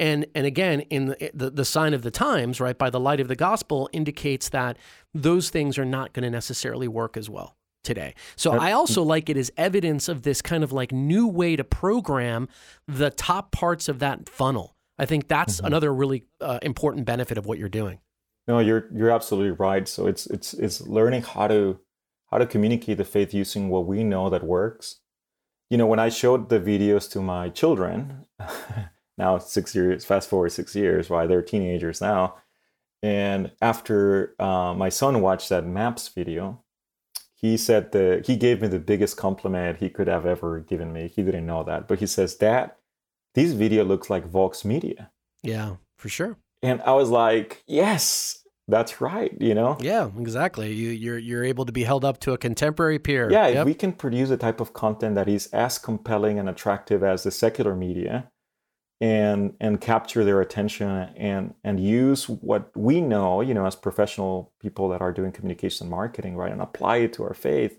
and and again, in the, the, the sign of the times, right, by the light of the gospel, indicates that those things are not going to necessarily work as well today. So I also like it as evidence of this kind of like new way to program the top parts of that funnel. I think that's mm-hmm. another really uh, important benefit of what you're doing. No, you're you're absolutely right. So it's it's it's learning how to how to communicate the faith using what we know that works. You know, when I showed the videos to my children, now six years, fast forward six years, why they're teenagers now. And after uh, my son watched that maps video, he said the he gave me the biggest compliment he could have ever given me. He didn't know that, but he says, "Dad, this video looks like Vox Media." Yeah, for sure. And I was like, "Yes, that's right." You know? Yeah, exactly. You, you're you're able to be held up to a contemporary peer. Yeah, Yep. if we can produce a type of content that is as compelling and attractive as the secular media, and and capture their attention and and use what we know, you know, as professional people that are doing communication marketing, right, and apply it to our faith.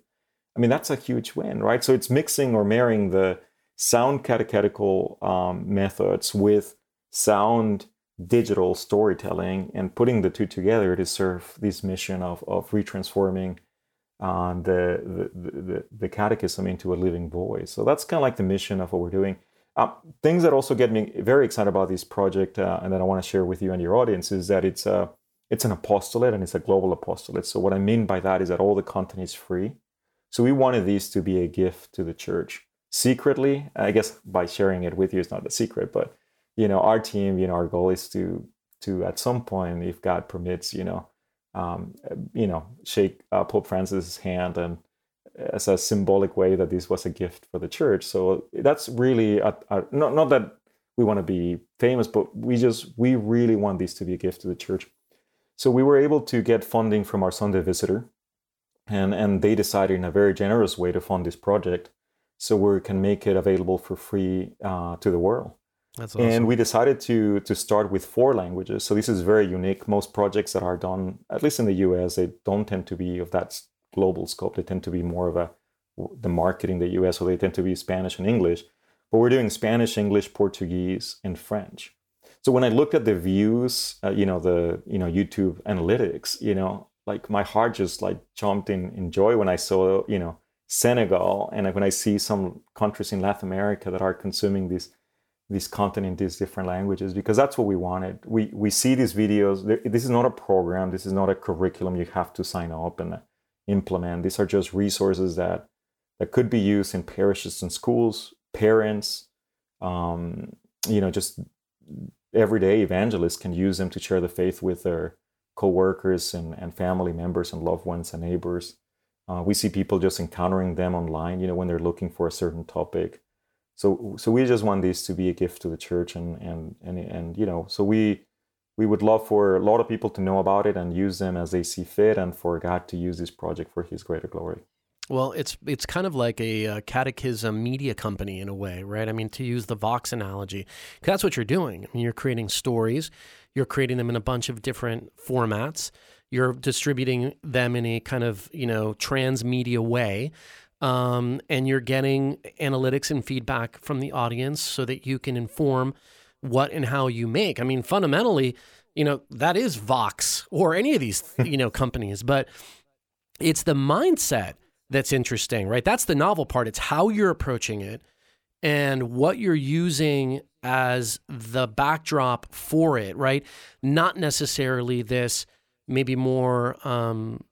I mean, that's a huge win, right? So it's mixing or marrying the sound catechetical um, methods with sound digital storytelling and putting the two together to serve this mission of of retransforming uh, the, the, the the catechism into a living voice. So that's kind of like the mission of what we're doing. Uh, things that also get me very excited about this project, uh, and that I want to share with you and your audience, is that it's a it's an apostolate and it's a global apostolate. So what I mean by that is that all the content is free. So we wanted these to be a gift to the church secretly. I guess by sharing it with you is not a secret, but you know, our team, you know, our goal is to to at some point, if God permits, you know, um, you know, shake uh, Pope Francis's hand and as a symbolic way that this was a gift for the church. So that's really a, a, not not that we want to be famous, but we just we really want this to be a gift to the church. So we were able to get funding from our Sunday Visitor, and and they decided in a very generous way to fund this project, so we can make it available for free uh, to the world. That's awesome. And we decided to to start with four languages. So this is very unique. Most projects that are done, at least in the U.S., they don't tend to be of that global scope. They tend to be more of a the market in the U.S. So they tend to be Spanish and English. But we're doing Spanish, English, Portuguese, and French. So when I looked at the views, uh, you know the you know YouTube analytics, you know, like my heart just like jumped in in joy when I saw you know Senegal and when I see some countries in Latin America that are consuming this this content in these different languages because that's what we wanted. We we see these videos. This is not a program. This is not a curriculum you have to sign up and implement. These are just resources that that could be used in parishes and schools, parents, um, you know, just everyday evangelists can use them to share the faith with their co-workers and, and family members and loved ones and neighbors. Uh, we see people just encountering them online, you know, when they're looking for a certain topic. So, so we just want this to be a gift to the church, and and and and you know, so we we would love for a lot of people to know about it and use them as they see fit, and for God to use this project for His greater glory. Well, it's it's kind of like a, uh catechism media company in a way, right? I mean, to use the Vox analogy, that's what you're doing. I mean, you're creating stories, you're creating them in a bunch of different formats, you're distributing them in a kind of you know transmedia way, um, and you're getting analytics and feedback from the audience so that you can inform what and how you make. I mean, fundamentally, you know, that is Vox or any of these you know companies, but it's the mindset that's interesting, right? That's the novel part. It's how you're approaching it and what you're using as the backdrop for it, right? Not necessarily this maybe more, um,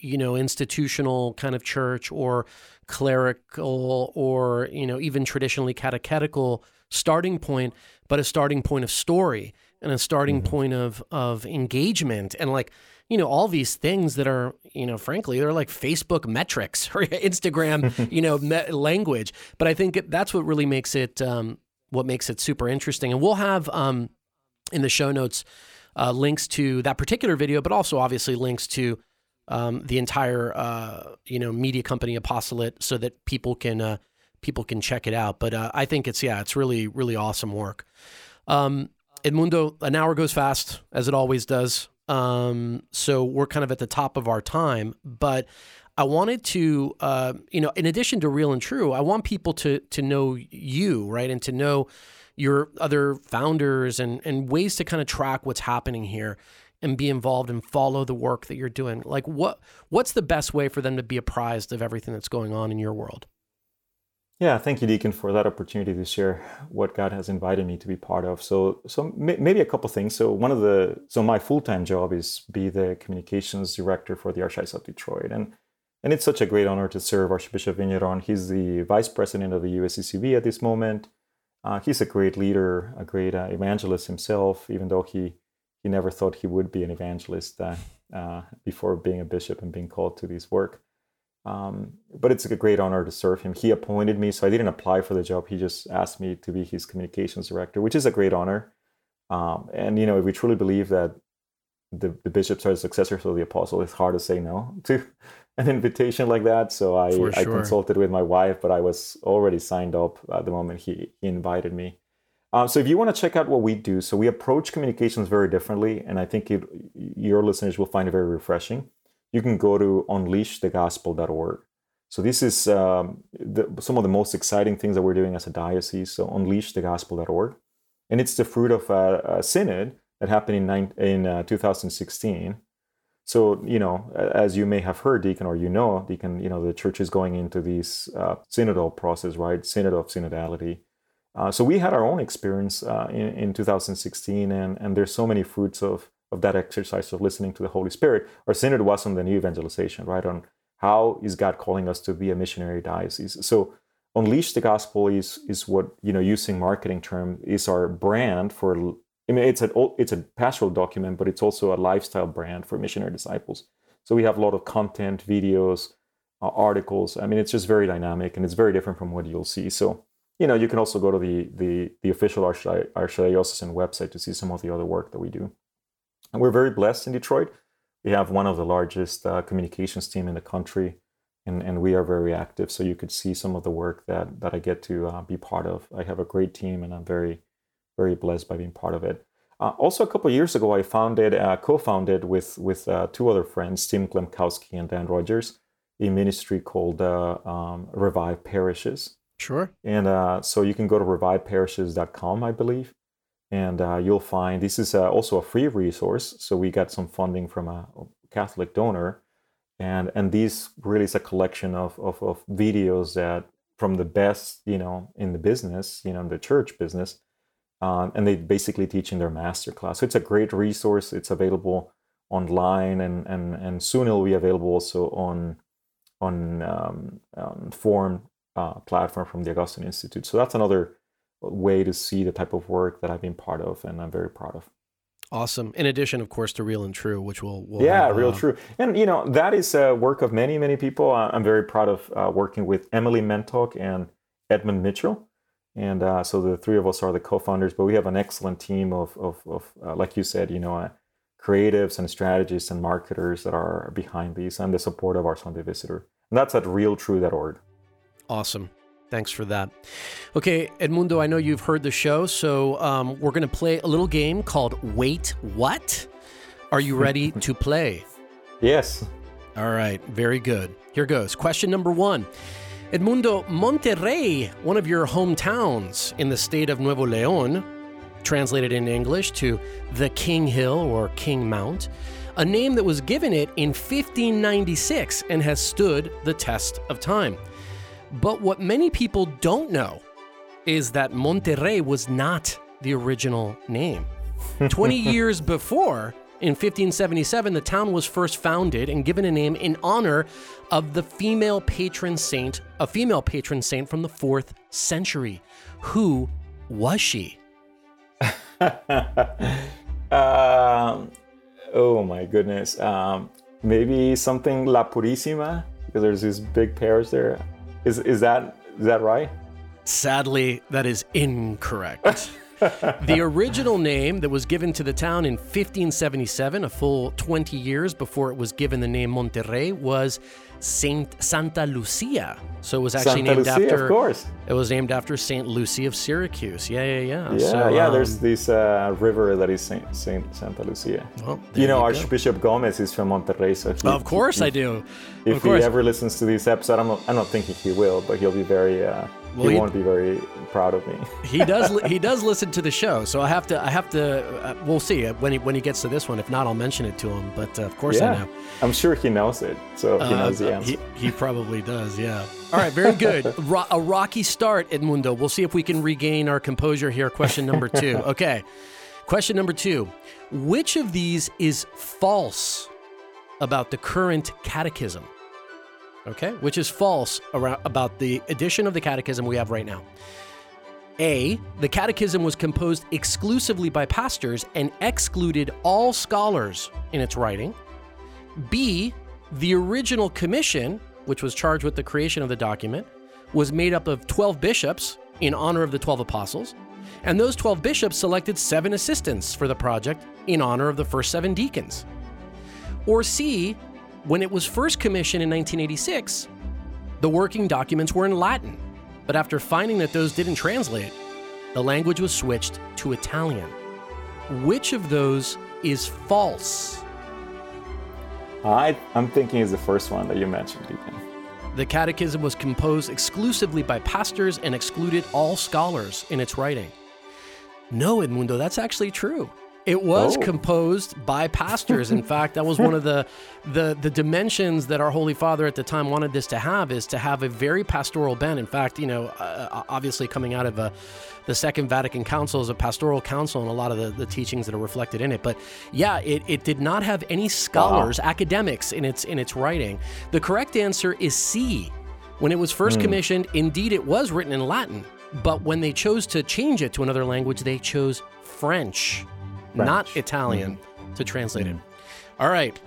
you know, institutional kind of church or clerical or, you know, even traditionally catechetical starting point, but a starting point of story and a starting point of of engagement. And like you know all these things that are you know frankly they're like facebook metrics or instagram you know me- language. But i think that's what really makes it um, what makes it super interesting. And we'll have um, in the show notes uh, links to that particular video but also obviously links to um, the entire uh, you know media company apostolate so that people can uh, people can check it out. But uh, i think it's yeah it's really really awesome work. Um, Edmundo, an hour goes fast, as it always does. Um, so we're kind of at the top of our time, but I wanted to, uh, you know, in addition to real and true, I want people to to know you, right, and to know your other founders and and ways to kind of track what's happening here and be involved and follow the work that you're doing. Like, what what's the best way for them to be apprised of everything that's going on in your world? Yeah, thank you, Deacon, for that opportunity to share what God has invited me to be part of. So, so maybe a couple things. So, one of the so my full time job is be the communications director for the Archdiocese of Detroit, and and it's such a great honor to serve Archbishop Vigneron. He's the vice president of the USCCB at this moment. Uh, he's a great leader, a great uh, evangelist himself, even though he he never thought he would be an evangelist uh, before being a bishop and being called to this work. Um, but it's a great honor to serve him. He appointed me, so I didn't apply for the job. He just asked me to be his communications director, which is a great honor. Um, and you know, if we truly believe that the, the bishops are the successors of the apostle, it's hard to say no to an invitation like that. So I, sure. I consulted with my wife, but I was already signed up at the moment he, he invited me. Um, so if you want to check out what we do, so we approach communications very differently, and I think it, your listeners will find it very refreshing. You can go to unleashthegospel.org. So this is um, the, some of the most exciting things that we're doing as a diocese. So unleashthegospel.org, and it's the fruit of a, a synod that happened in, nine, in uh, 2016. So you know, as you may have heard, Deacon, or you know, Deacon, you know, the church is going into this uh, synodal process, right? Synod of synodality uh, so we had our own experience uh, in, in 2016, and, and there's so many fruits of, of that exercise of listening to the Holy Spirit. Our synod was on the new evangelization, right? On how is God calling us to be a missionary diocese. So unleash the gospel is is what you know using marketing term is our brand for i mean it's a it's a pastoral document but it's also a lifestyle brand for missionary disciples so we have a lot of content videos uh, articles i mean it's just very dynamic and it's very different from what you'll see so you know, you can also go to the the, the official Archdiocesan website to see some of the other work that we do. And we're very blessed in Detroit. We have one of the largest uh, communications team in the country, and, and we are very active. So you could see some of the work that that I get to uh, be part of. I have a great team, and I'm very very blessed by being part of it. Uh, also, a couple years ago, I founded, uh, co-founded with with uh, two other friends, Tim Glemkowski and Dan Rogers, a ministry called uh, um, Revive Parishes. Sure. And uh, so you can go to reviveparishes.com, I believe, and uh, you'll find this is uh, also a free resource. So we got some funding from a Catholic donor, and and these really is a collection of, of, of videos that from the best, you know, in the business, you know, in the church business, um, and they basically teach in their master class. So it's a great resource. It's available online, and and and soon it'll be available also on on um, um, form uh, platform from the Augustine Institute. So that's another way to see the type of work that I've been part of and I'm very proud of. Awesome. In addition, of course, to Real and True, which will, will yeah, have, Real uh, True, and you know that is a work of many, many people. I'm very proud of uh, working with Emily Mentock and Edmund Mitchell, and uh, so the three of us are the co-founders. But we have an excellent team of, of, of uh, like you said, you know, uh, creatives and strategists and marketers that are behind these, and the support of our Sunday Visitor. And that's at realtrue.org. Awesome. Thanks for that. Okay, Edmundo, I know you've heard the show, so um, we're going to play a little game called Wait What? Are you ready to play? Yes. All right, very good. Here goes. Question number one Edmundo, Monterrey, one of your hometowns in the state of Nuevo León, translated in English to the King Hill or King Mount, a name that was given it in 1596 and has stood the test of time. But what many people don't know is that Monterrey was not the original name. 20 years before, in 1577, the town was first founded and given a name in honor of the female patron saint, a female patron saint from the 4th century. Who was she? um, oh my goodness. Um, maybe something La Purísima, because there's this big parish there. Is is that is that right? Sadly, that is incorrect. the original name that was given to the town in 1577, a full 20 years before it was given the name Monterrey, was Saint Santa Lucia. So it was actually Santa named Lucia, after. Of course. It was named after Saint Lucy of Syracuse. Yeah, yeah, yeah. Yeah, so, yeah. um, there's this uh, river that is Saint, Saint Santa Lucia. Well, you know, you Archbishop Gomez is from Monterrey, so he, Of course, he, I do. If he ever listens to this episode, I'm not, I'm not thinking he will, but he'll be very. Uh, Well, he he- won't be very proud of me. he does. li- he does listen to the show, so I have to. I have to. Uh, we'll see when he when he gets to this one. If not, I'll mention it to him. But uh, of course, I know. I'm sure he knows it, so he Uh, knows the answer. He, he probably does, yeah. All right, very good. Ro- a rocky start, Edmundo. We'll see if we can regain our composure here. Question number two. Okay. Question number two Which of these is false about the current catechism? Okay. Which is false around, about the edition of the catechism we have right now? A. The Catechism was composed exclusively by pastors and excluded all scholars in its writing. B. The original commission, which was charged with the creation of the document, was made up of 12 bishops in honor of the 12 apostles, and those 12 bishops selected seven assistants for the project in honor of the first seven deacons. Or C. When it was first commissioned in 1986, the working documents were in Latin but after finding that those didn't translate, the language was switched to Italian. Which of those is false? I, I'm thinking is the first one that you mentioned, Deacon. The Catechism was composed exclusively by pastors and excluded all scholars in its writing. No, Edmundo, that's actually true. It was oh. composed by pastors. In fact, that was one of the, the the dimensions that our Holy Father at the time wanted this to have is to have a very pastoral bent. In fact, you know, uh, uh obviously coming out of a, uh, the Second Vatican Council is a pastoral council and a lot of the, the teachings that are reflected in it. But yeah, it, it did not have any scholars, wow. academics in its in its writing. The correct answer is C. When it was first mm. commissioned, indeed it was written in Latin, but when they chose to change it to another language, they chose French. French. not Italian, mm-hmm. to translate it. All right.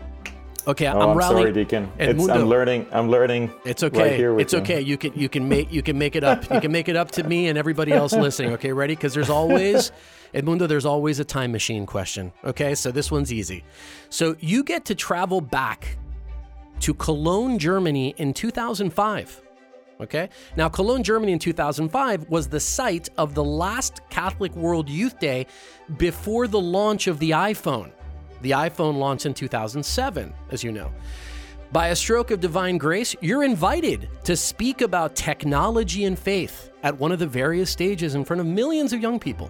Okay, oh, I'm, I'm sorry, Deacon. It's, I'm learning. I'm learning. It's okay. Right it's okay. You can you can make you can make it up. You can make it up to me and everybody else listening. Okay, ready? Because there's always, Edmundo, there's always a time machine question. Okay, so this one's easy. So you get to travel back to Cologne, Germany in 2005. Okay. Now, Cologne, Germany in 2005 was the site of the last Catholic World Youth Day before the launch of the iPhone. The iPhone launched in 2007, as you know. By a stroke of divine grace, you're invited to speak about technology and faith at one of the various stages in front of millions of young people.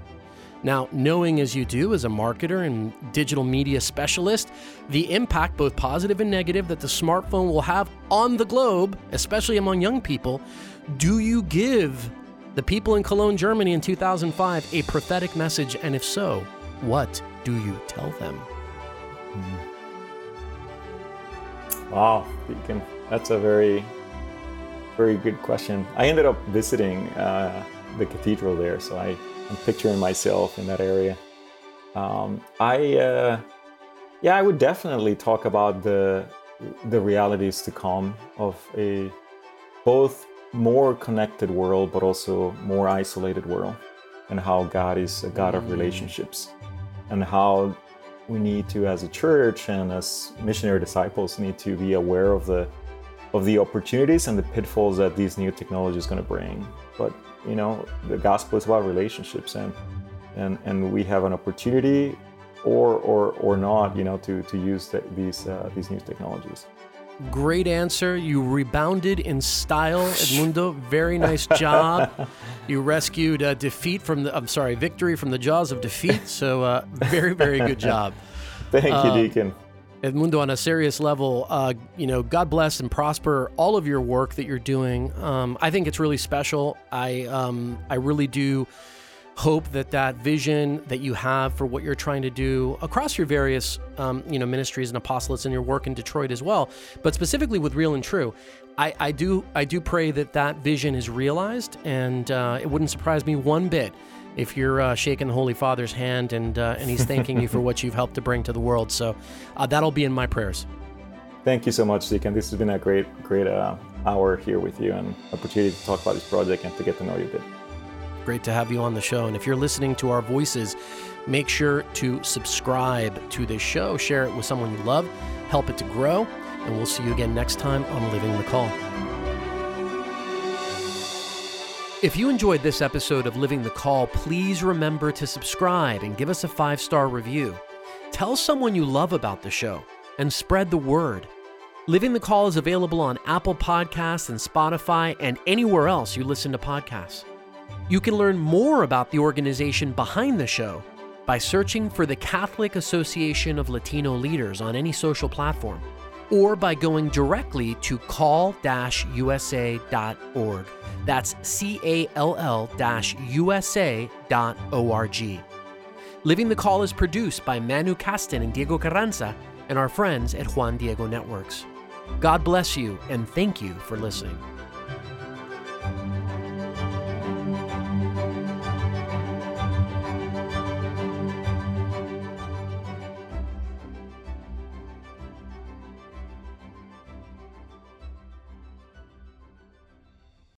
Now, knowing as you do as a marketer and digital media specialist, the impact, both positive and negative, that the smartphone will have on the globe, especially among young people, do you give the people in Cologne, Germany in 2005 a prophetic message? And if so, what do you tell them? Wow, Deacon, that's a very, very good question. I ended up visiting uh, the cathedral there, so I Picturing myself in that area. Um, I, uh, yeah, I would definitely talk about the the realities to come of a both more connected world, but also more isolated world, and how God is a God of relationships, and how we need to, as a church and as missionary disciples, need to be aware of the of the opportunities and the pitfalls that these new technologies going to bring. But you know, the gospel is about relationships, and and and we have an opportunity, or or or not, you know, to to use the, these uh, these new technologies. Great answer. You rebounded in style, Edmundo. Very nice job. you rescued uh, defeat from the, I'm sorry, victory from the jaws of defeat. So, uh, very, very good job. Thank you, uh, Deacon. Edmundo, on a serious level, uh, you know, God bless and prosper all of your work that you're doing. Um, I think it's really special. I um, I really do hope that that vision that you have for what you're trying to do across your various um, you know ministries and apostolates and your work in Detroit as well, but specifically with Real and True, I, I do I do pray that that vision is realized, and uh, it wouldn't surprise me one bit if you're uh, shaking the Holy Father's hand and uh, and he's thanking you for what you've helped to bring to the world. So uh, that'll be in my prayers. Thank you so much, Deacon. This has been a great great uh, hour here with you and opportunity to talk about this project and to get to know you a bit. Great to have you on the show. And if you're listening to our voices, make sure to subscribe to this show, share it with someone you love, help it to grow, and we'll see you again next time on Living the Call. If you enjoyed this episode of Living the Call, please remember to subscribe and give us a five star review. Tell someone you love about the show and spread the word. Living the Call is available on Apple Podcasts and Spotify and anywhere else you listen to podcasts. You can learn more about the organization behind the show by searching for the Catholic Association of Latino Leaders on any social platform or by going directly to call usa.org. That's C A L L USA.org. Living the Call is produced by Manu Kasten and Diego Carranza and our friends at Juan Diego Networks. God bless you and thank you for listening.